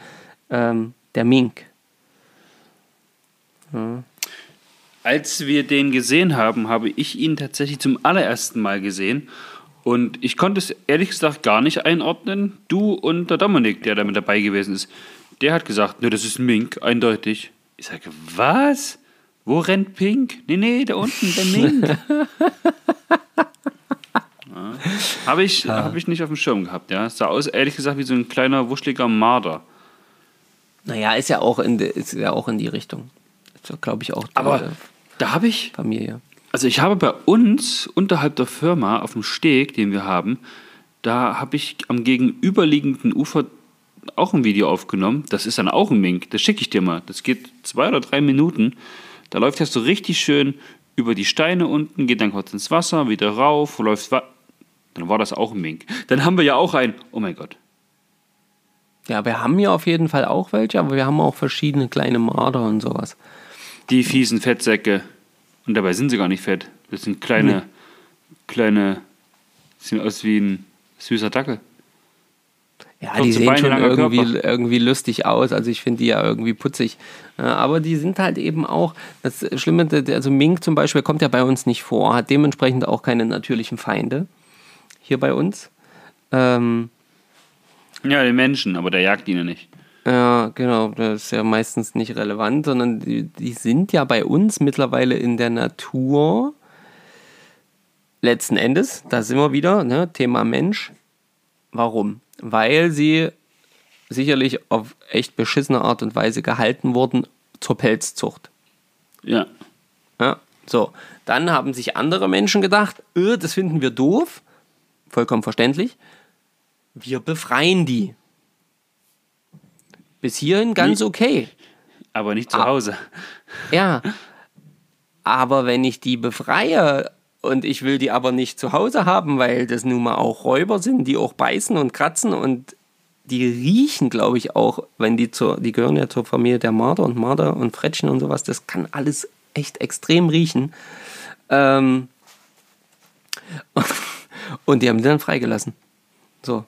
Ähm, der Mink. Ja. Als wir den gesehen haben, habe ich ihn tatsächlich zum allerersten Mal gesehen. Und ich konnte es ehrlich gesagt gar nicht einordnen. Du und der Dominik, der da mit dabei gewesen ist, der hat gesagt, ne, das ist ein Mink, eindeutig. Ich sage, was? Wo rennt Pink? Nee, nee, da unten, der Mink. ja, habe ich, ja. hab ich nicht auf dem Schirm gehabt, ja. Sah aus, ehrlich gesagt, wie so ein kleiner, wuscheliger Marder. Naja, ist ja auch in, die, ist ja auch in die Richtung. Glaube ich auch. Aber da habe ich. Familie. Also ich habe bei uns unterhalb der Firma auf dem Steg, den wir haben, da habe ich am gegenüberliegenden Ufer auch ein Video aufgenommen. Das ist dann auch ein Mink. Das schicke ich dir mal. Das geht zwei oder drei Minuten. Da läuft er so richtig schön über die Steine unten, geht dann kurz ins Wasser, wieder rauf, läuft. Dann war das auch ein Mink. Dann haben wir ja auch ein. Oh mein Gott. Ja, wir haben ja auf jeden Fall auch welche, aber wir haben auch verschiedene kleine Marder und sowas. Die fiesen Fettsäcke. Und dabei sind sie gar nicht fett. Das sind kleine, kleine, sehen aus wie ein süßer Dackel. Ja, Kurze die sehen Beine, schon irgendwie, Körper. irgendwie lustig aus. Also ich finde die ja irgendwie putzig. Ja, aber die sind halt eben auch, das Schlimme, der- also Mink zum Beispiel kommt ja bei uns nicht vor, hat dementsprechend auch keine natürlichen Feinde hier bei uns. Ähm, Ja, den Menschen, aber der jagt ihn ja nicht. Ja, genau, das ist ja meistens nicht relevant, sondern die, die sind ja bei uns mittlerweile in der Natur. Letzten Endes, da sind wir wieder, ne, Thema Mensch. Warum? Weil sie sicherlich auf echt beschissene Art und Weise gehalten wurden zur Pelzzucht. Ja. Ja, so. Dann haben sich andere Menschen gedacht, öh, das finden wir doof. Vollkommen verständlich. Wir befreien die. Bis hierhin ganz okay. Aber nicht zu Ah. Hause. Ja. Aber wenn ich die befreie und ich will die aber nicht zu Hause haben, weil das nun mal auch Räuber sind, die auch beißen und kratzen und die riechen, glaube ich, auch, wenn die zur, die gehören ja zur Familie der Marder und Marder und Frettchen und sowas, das kann alles echt extrem riechen. Ähm, und die haben die dann freigelassen. So.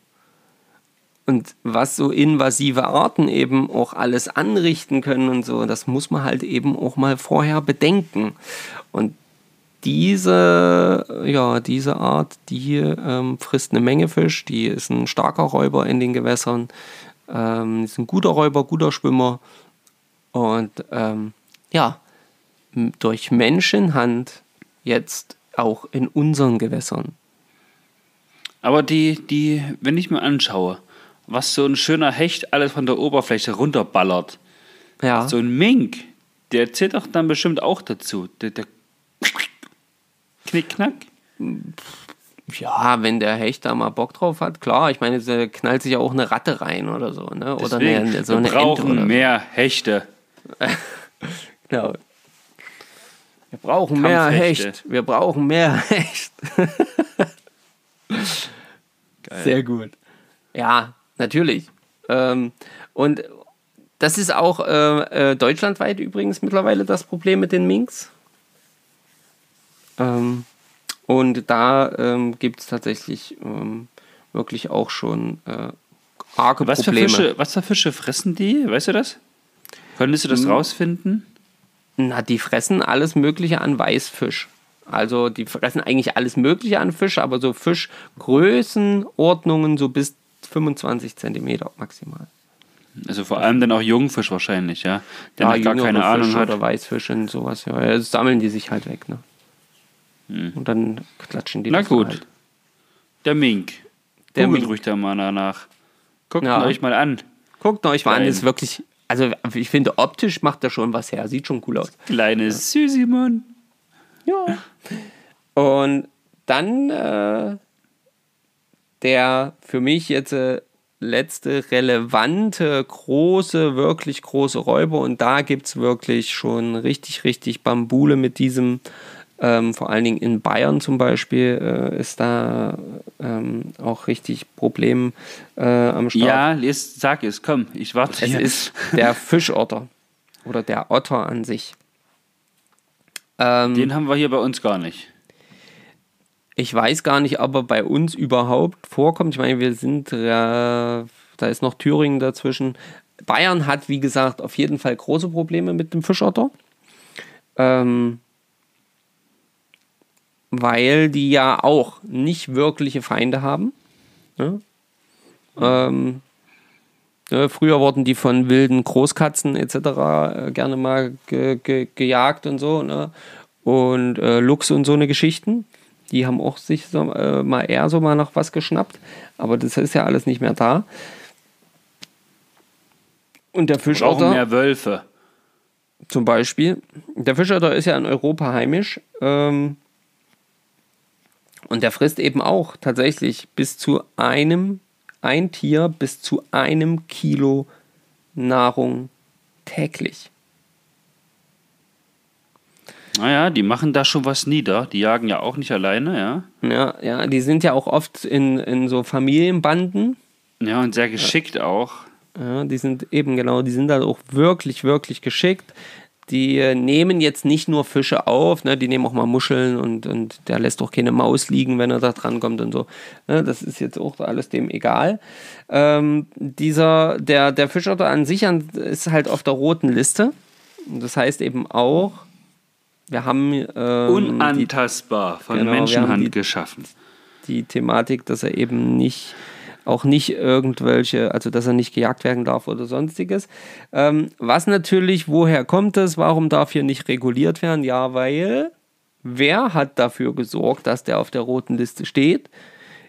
Und was so invasive Arten eben auch alles anrichten können und so, das muss man halt eben auch mal vorher bedenken. Und diese, ja, diese Art, die ähm, frisst eine Menge Fisch, die ist ein starker Räuber in den Gewässern, ähm, ist ein guter Räuber, guter Schwimmer. Und ähm, ja, durch Menschenhand jetzt auch in unseren Gewässern. Aber die, die, wenn ich mir anschaue, was so ein schöner Hecht alles von der Oberfläche runterballert, Ja. so ein Mink, der zählt doch dann bestimmt auch dazu. Der, der Knickknack. Ja, wenn der Hecht da mal Bock drauf hat, klar. Ich meine, da knallt sich ja auch eine Ratte rein oder so, ne? Oder Deswegen, eine, so wir eine Ente brauchen oder mehr Hechte. Genau. Wir brauchen mehr. Hecht. Wir brauchen mehr Hecht. Sehr gut. Ja, natürlich. Ähm, und das ist auch äh, äh, deutschlandweit übrigens mittlerweile das Problem mit den Minks. Ähm, und da ähm, gibt es tatsächlich ähm, wirklich auch schon äh, arge Was für, Probleme. Fische, was für Fische fressen die? Weißt du das? Könntest du Hm. das rausfinden? Na, die fressen alles Mögliche an Weißfisch. Also die fressen eigentlich alles Mögliche an Fisch, aber so Fischgrößenordnungen so bis 25 Zentimeter maximal. Also vor allem dann auch Jungfisch wahrscheinlich, ja? Der noch gar keine Ahnung Fisch hat. Oder Weißfisch und sowas. Ja, das sammeln die sich halt weg. Ne? Und dann klatschen die Hm. Na gut. Halt. Der Mink. Der Googelt Mink. ruhig da mal danach. Guckt Ja. euch mal an. Guckt euch mal an, Geil. ist wirklich, also ich finde optisch macht er schon was her, sieht schon cool aus. Kleines Süßimon. Ja. Und dann äh, der für mich jetzt äh, letzte relevante, große, wirklich große Räuber. Und da gibt es wirklich schon richtig, richtig Bambule mit diesem. Ähm, vor allen Dingen in Bayern zum Beispiel äh, ist da ähm, auch richtig Problem äh, am Start. Ja, les, sag es, komm, ich warte Es hier. ist der Fischotter oder der Otter an sich. Ähm, Den haben wir hier bei uns gar nicht. Ich weiß gar nicht, ob er bei uns überhaupt vorkommt. Ich meine, wir sind, äh, da ist noch Thüringen dazwischen. Bayern hat, wie gesagt, auf jeden Fall große Probleme mit dem Fischotter. Ähm, weil die ja auch nicht wirkliche Feinde haben. Ne? Ähm, ne, früher wurden die von wilden Großkatzen etc. äh, gerne mal ge ge gejagt und so. Ne? Und äh, Luchs und so eine Geschichten. Die haben auch sich so, äh, mal eher so mal noch was geschnappt. Aber das ist ja alles nicht mehr da. Und der Fischotter mehr Wölfe. zum Beispiel. Der Fischotter ist ja in Europa heimisch. Ähm, und der frisst eben auch tatsächlich bis zu einem, ein Tier bis zu einem Kilo Nahrung täglich. Naja, die machen da schon was nieder. Die jagen ja auch nicht alleine, ja. Ja, ja, die sind ja auch oft in, in so Familienbanden. Ja, und sehr geschickt auch. Ja, die sind eben genau, die sind da auch wirklich, wirklich geschickt. die nehmen jetzt nicht nur Fische auf, ne, die nehmen auch mal Muscheln und, und der lässt auch keine Maus liegen, wenn er da dran kommt und so. Ne, das ist jetzt auch alles dem egal. Ähm, dieser, der, der Fischotter an sich ist halt auf der roten Liste. Das heißt eben auch, wir haben. Ähm, Unantastbar, von genau, Menschenhand die, geschaffen. Die Thematik, dass er eben nicht auch nicht irgendwelche, also dass er nicht gejagt werden darf oder sonstiges. Ähm, was natürlich, woher kommt es? Warum darf hier nicht reguliert werden? Ja, weil wer hat dafür gesorgt, dass der auf der roten Liste steht?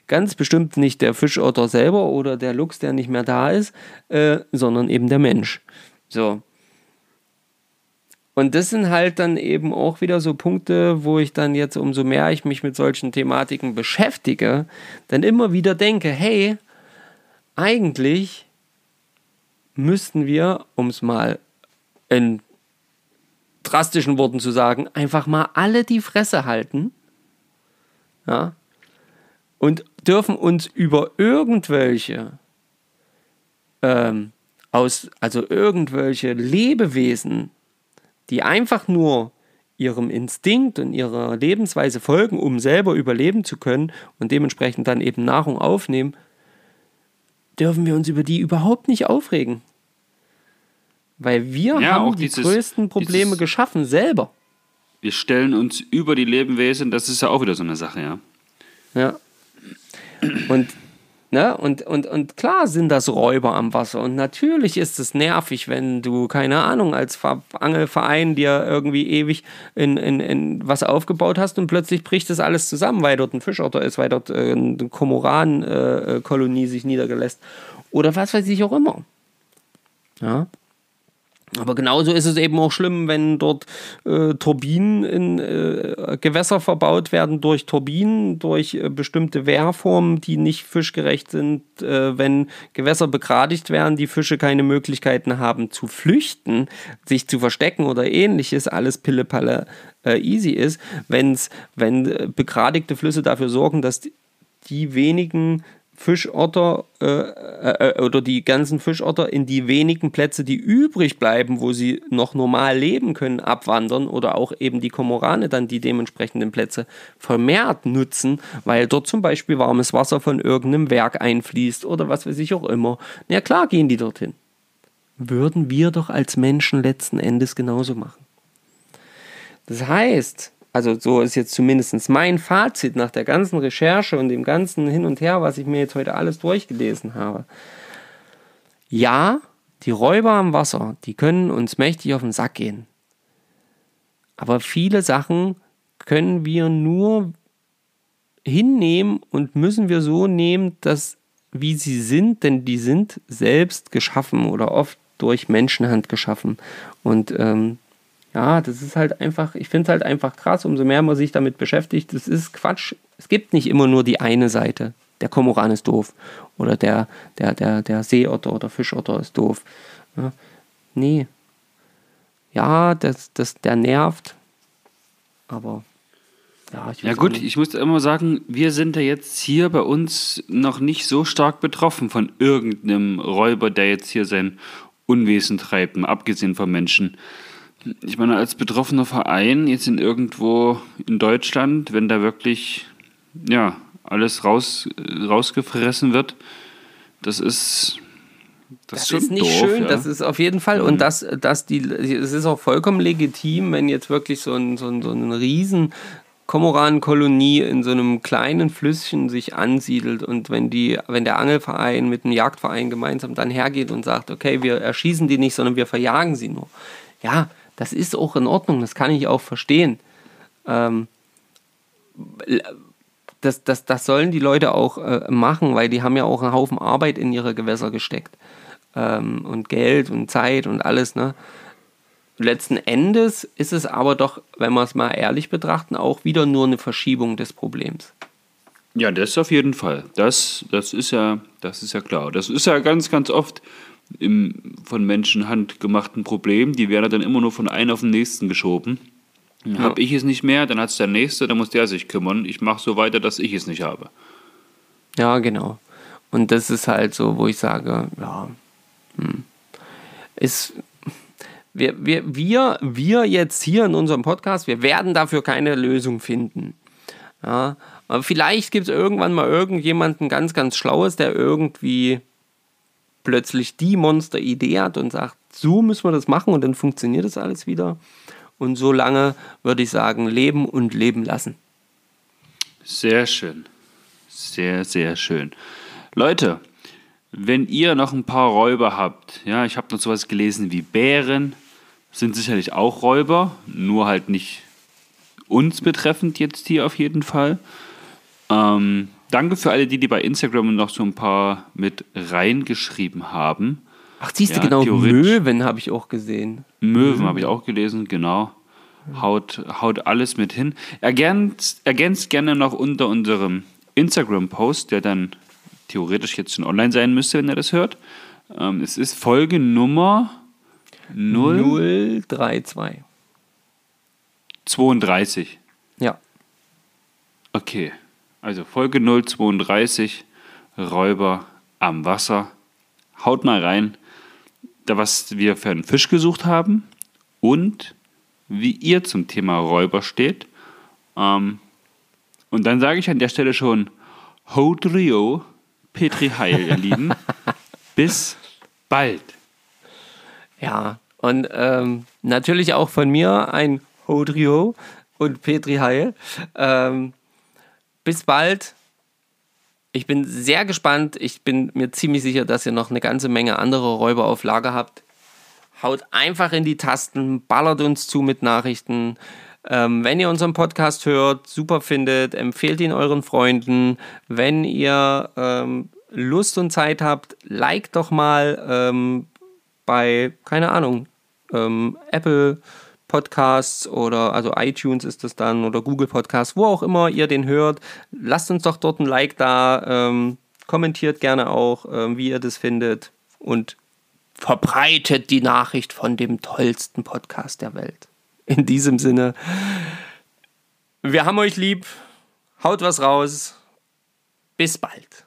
Ganz bestimmt nicht der Fischotter selber oder der Luchs, der nicht mehr da ist, äh, sondern eben der Mensch. So. Und das sind halt dann eben auch wieder so Punkte, wo ich dann jetzt, umso mehr ich mich mit solchen Thematiken beschäftige, dann immer wieder denke, hey, eigentlich müssten wir, um es mal in drastischen Worten zu sagen, einfach mal alle die Fresse halten. Ja, und dürfen uns über irgendwelche ähm, aus, also irgendwelche Lebewesen, die einfach nur ihrem Instinkt und ihrer Lebensweise folgen, um selber überleben zu können und dementsprechend dann eben Nahrung aufnehmen, dürfen wir uns über die überhaupt nicht aufregen. Weil wir ja, haben die dieses, größten Probleme dieses, geschaffen, selber. Wir stellen uns über die Lebewesen, das ist ja auch wieder so eine Sache, ja. Ja. Und Ne? Und, und, und klar sind das Räuber am Wasser. Und natürlich ist es nervig, wenn du, keine Ahnung, als Angelverein dir irgendwie ewig in, in, in was aufgebaut hast und plötzlich bricht das alles zusammen, weil dort ein Fischotter ist, weil dort äh, eine Komoran-Kolonie äh, sich niedergelässt. Oder was weiß ich auch immer. Ja. Aber genauso ist es eben auch schlimm, wenn dort äh, Turbinen in äh, Gewässer verbaut werden durch Turbinen, durch äh, bestimmte Wehrformen, die nicht fischgerecht sind, äh, wenn Gewässer begradigt werden, die Fische keine Möglichkeiten haben zu flüchten, sich zu verstecken oder ähnliches, alles Pillepalle äh, easy ist, wenn's, wenn äh, begradigte Flüsse dafür sorgen, dass die, die wenigen Fischotter äh, äh, äh, oder die ganzen Fischotter in die wenigen Plätze, die übrig bleiben, wo sie noch normal leben können, abwandern oder auch eben die Komorane dann die dementsprechenden Plätze vermehrt nutzen, weil dort zum Beispiel warmes Wasser von irgendeinem Werk einfließt oder was weiß ich auch immer. Na ja, klar gehen die dorthin. Würden wir doch als Menschen letzten Endes genauso machen. Das heißt, also so ist jetzt zumindest mein Fazit nach der ganzen Recherche und dem ganzen Hin und Her, was ich mir jetzt heute alles durchgelesen habe. Ja, die Räuber am Wasser, die können uns mächtig auf den Sack gehen. Aber viele Sachen können wir nur hinnehmen und müssen wir so nehmen, dass wie sie sind, denn die sind selbst geschaffen oder oft durch Menschenhand geschaffen. Und ähm, ja, das ist halt einfach, ich finde es halt einfach krass, umso mehr man sich damit beschäftigt. Das ist Quatsch. Es gibt nicht immer nur die eine Seite. Der Komoran ist doof. Oder der, der, der, der Seeotter oder Fischotter ist doof. Ja, nee. Ja, das, das, der nervt. Aber ja, ja gut, ich muss immer sagen, wir sind ja jetzt hier bei uns noch nicht so stark betroffen von irgendeinem Räuber, der jetzt hier sein Unwesen treibt, abgesehen von Menschen ich meine, als betroffener Verein jetzt in irgendwo in Deutschland, wenn da wirklich ja, alles raus, rausgefressen wird, das ist. Das, das ist, ist nicht doof, schön, ja. das ist auf jeden Fall. Mhm. Und das, das die, es ist auch vollkommen legitim, wenn jetzt wirklich so ein, so ein, so ein riesen Komoranenkolonie in so einem kleinen Flüsschen sich ansiedelt und wenn die, wenn der Angelverein mit dem Jagdverein gemeinsam dann hergeht und sagt, okay, wir erschießen die nicht, sondern wir verjagen sie nur. Ja, das ist auch in Ordnung, das kann ich auch verstehen. Ähm, das, das, das sollen die Leute auch äh, machen, weil die haben ja auch einen Haufen Arbeit in ihre Gewässer gesteckt. Ähm, und Geld und Zeit und alles. Ne? Letzten Endes ist es aber doch, wenn wir es mal ehrlich betrachten, auch wieder nur eine Verschiebung des Problems. Ja, das auf jeden Fall. Das, das, ist ja, das ist ja klar. Das ist ja ganz, ganz oft im von Menschenhand gemachten Problem. Die werden dann immer nur von einem auf den nächsten geschoben. Ja. Habe ich es nicht mehr, dann hat es der Nächste, dann muss der sich kümmern. Ich mache so weiter, dass ich es nicht habe. Ja, genau. Und das ist halt so, wo ich sage, ja, hm, ist, wir, wir, wir, wir jetzt hier in unserem Podcast, wir werden dafür keine Lösung finden. Ja, aber vielleicht gibt es irgendwann mal irgendjemanden ganz, ganz Schlaues, der irgendwie plötzlich die Monster-Idee hat und sagt, so müssen wir das machen und dann funktioniert das alles wieder. Und so lange würde ich sagen, leben und leben lassen. Sehr schön. Sehr, sehr schön. Leute, wenn ihr noch ein paar Räuber habt, ja, ich habe noch sowas gelesen wie Bären, sind sicherlich auch Räuber, nur halt nicht uns betreffend jetzt hier auf jeden Fall. Ähm, danke für alle, die, die bei Instagram noch so ein paar mit reingeschrieben haben. Ach, siehst du, Ja, genau. Möwen habe ich auch gesehen. Möwen habe ich auch gelesen, genau. Haut, haut alles mit hin. Ergänzt, ergänzt gerne noch unter unserem Instagram-Post, der dann theoretisch jetzt schon online sein müsste, wenn ihr das hört. Ähm, es ist Folge Nummer 0 032. 32. Ja. Okay, also Folge 032, Räuber am Wasser. Haut mal rein, da was wir für einen Fisch gesucht haben und wie ihr zum Thema Räuber steht. Ähm, und dann sage ich an der Stelle schon Hodrio, Petri Heil, ihr Lieben. Bis bald. Ja, und ähm, natürlich auch von mir ein Hodrio und Petri Heil. Ähm, bis bald. Ich bin sehr gespannt. Ich bin mir ziemlich sicher, dass ihr noch eine ganze Menge andere Räuber auf Lager habt. Haut einfach in die Tasten, ballert uns zu mit Nachrichten. Ähm, wenn ihr unseren Podcast hört, super findet, empfehlt ihn euren Freunden. Wenn ihr ähm, Lust und Zeit habt, liked doch mal ähm, bei, keine Ahnung, ähm, Apple Podcasts oder also iTunes ist es dann oder Google Podcasts, wo auch immer ihr den hört. Lasst uns doch dort ein Like da, ähm, kommentiert gerne auch, ähm, wie ihr das findet und verbreitet die Nachricht von dem tollsten Podcast der Welt. In diesem Sinne, wir haben euch lieb, haut was raus, bis bald.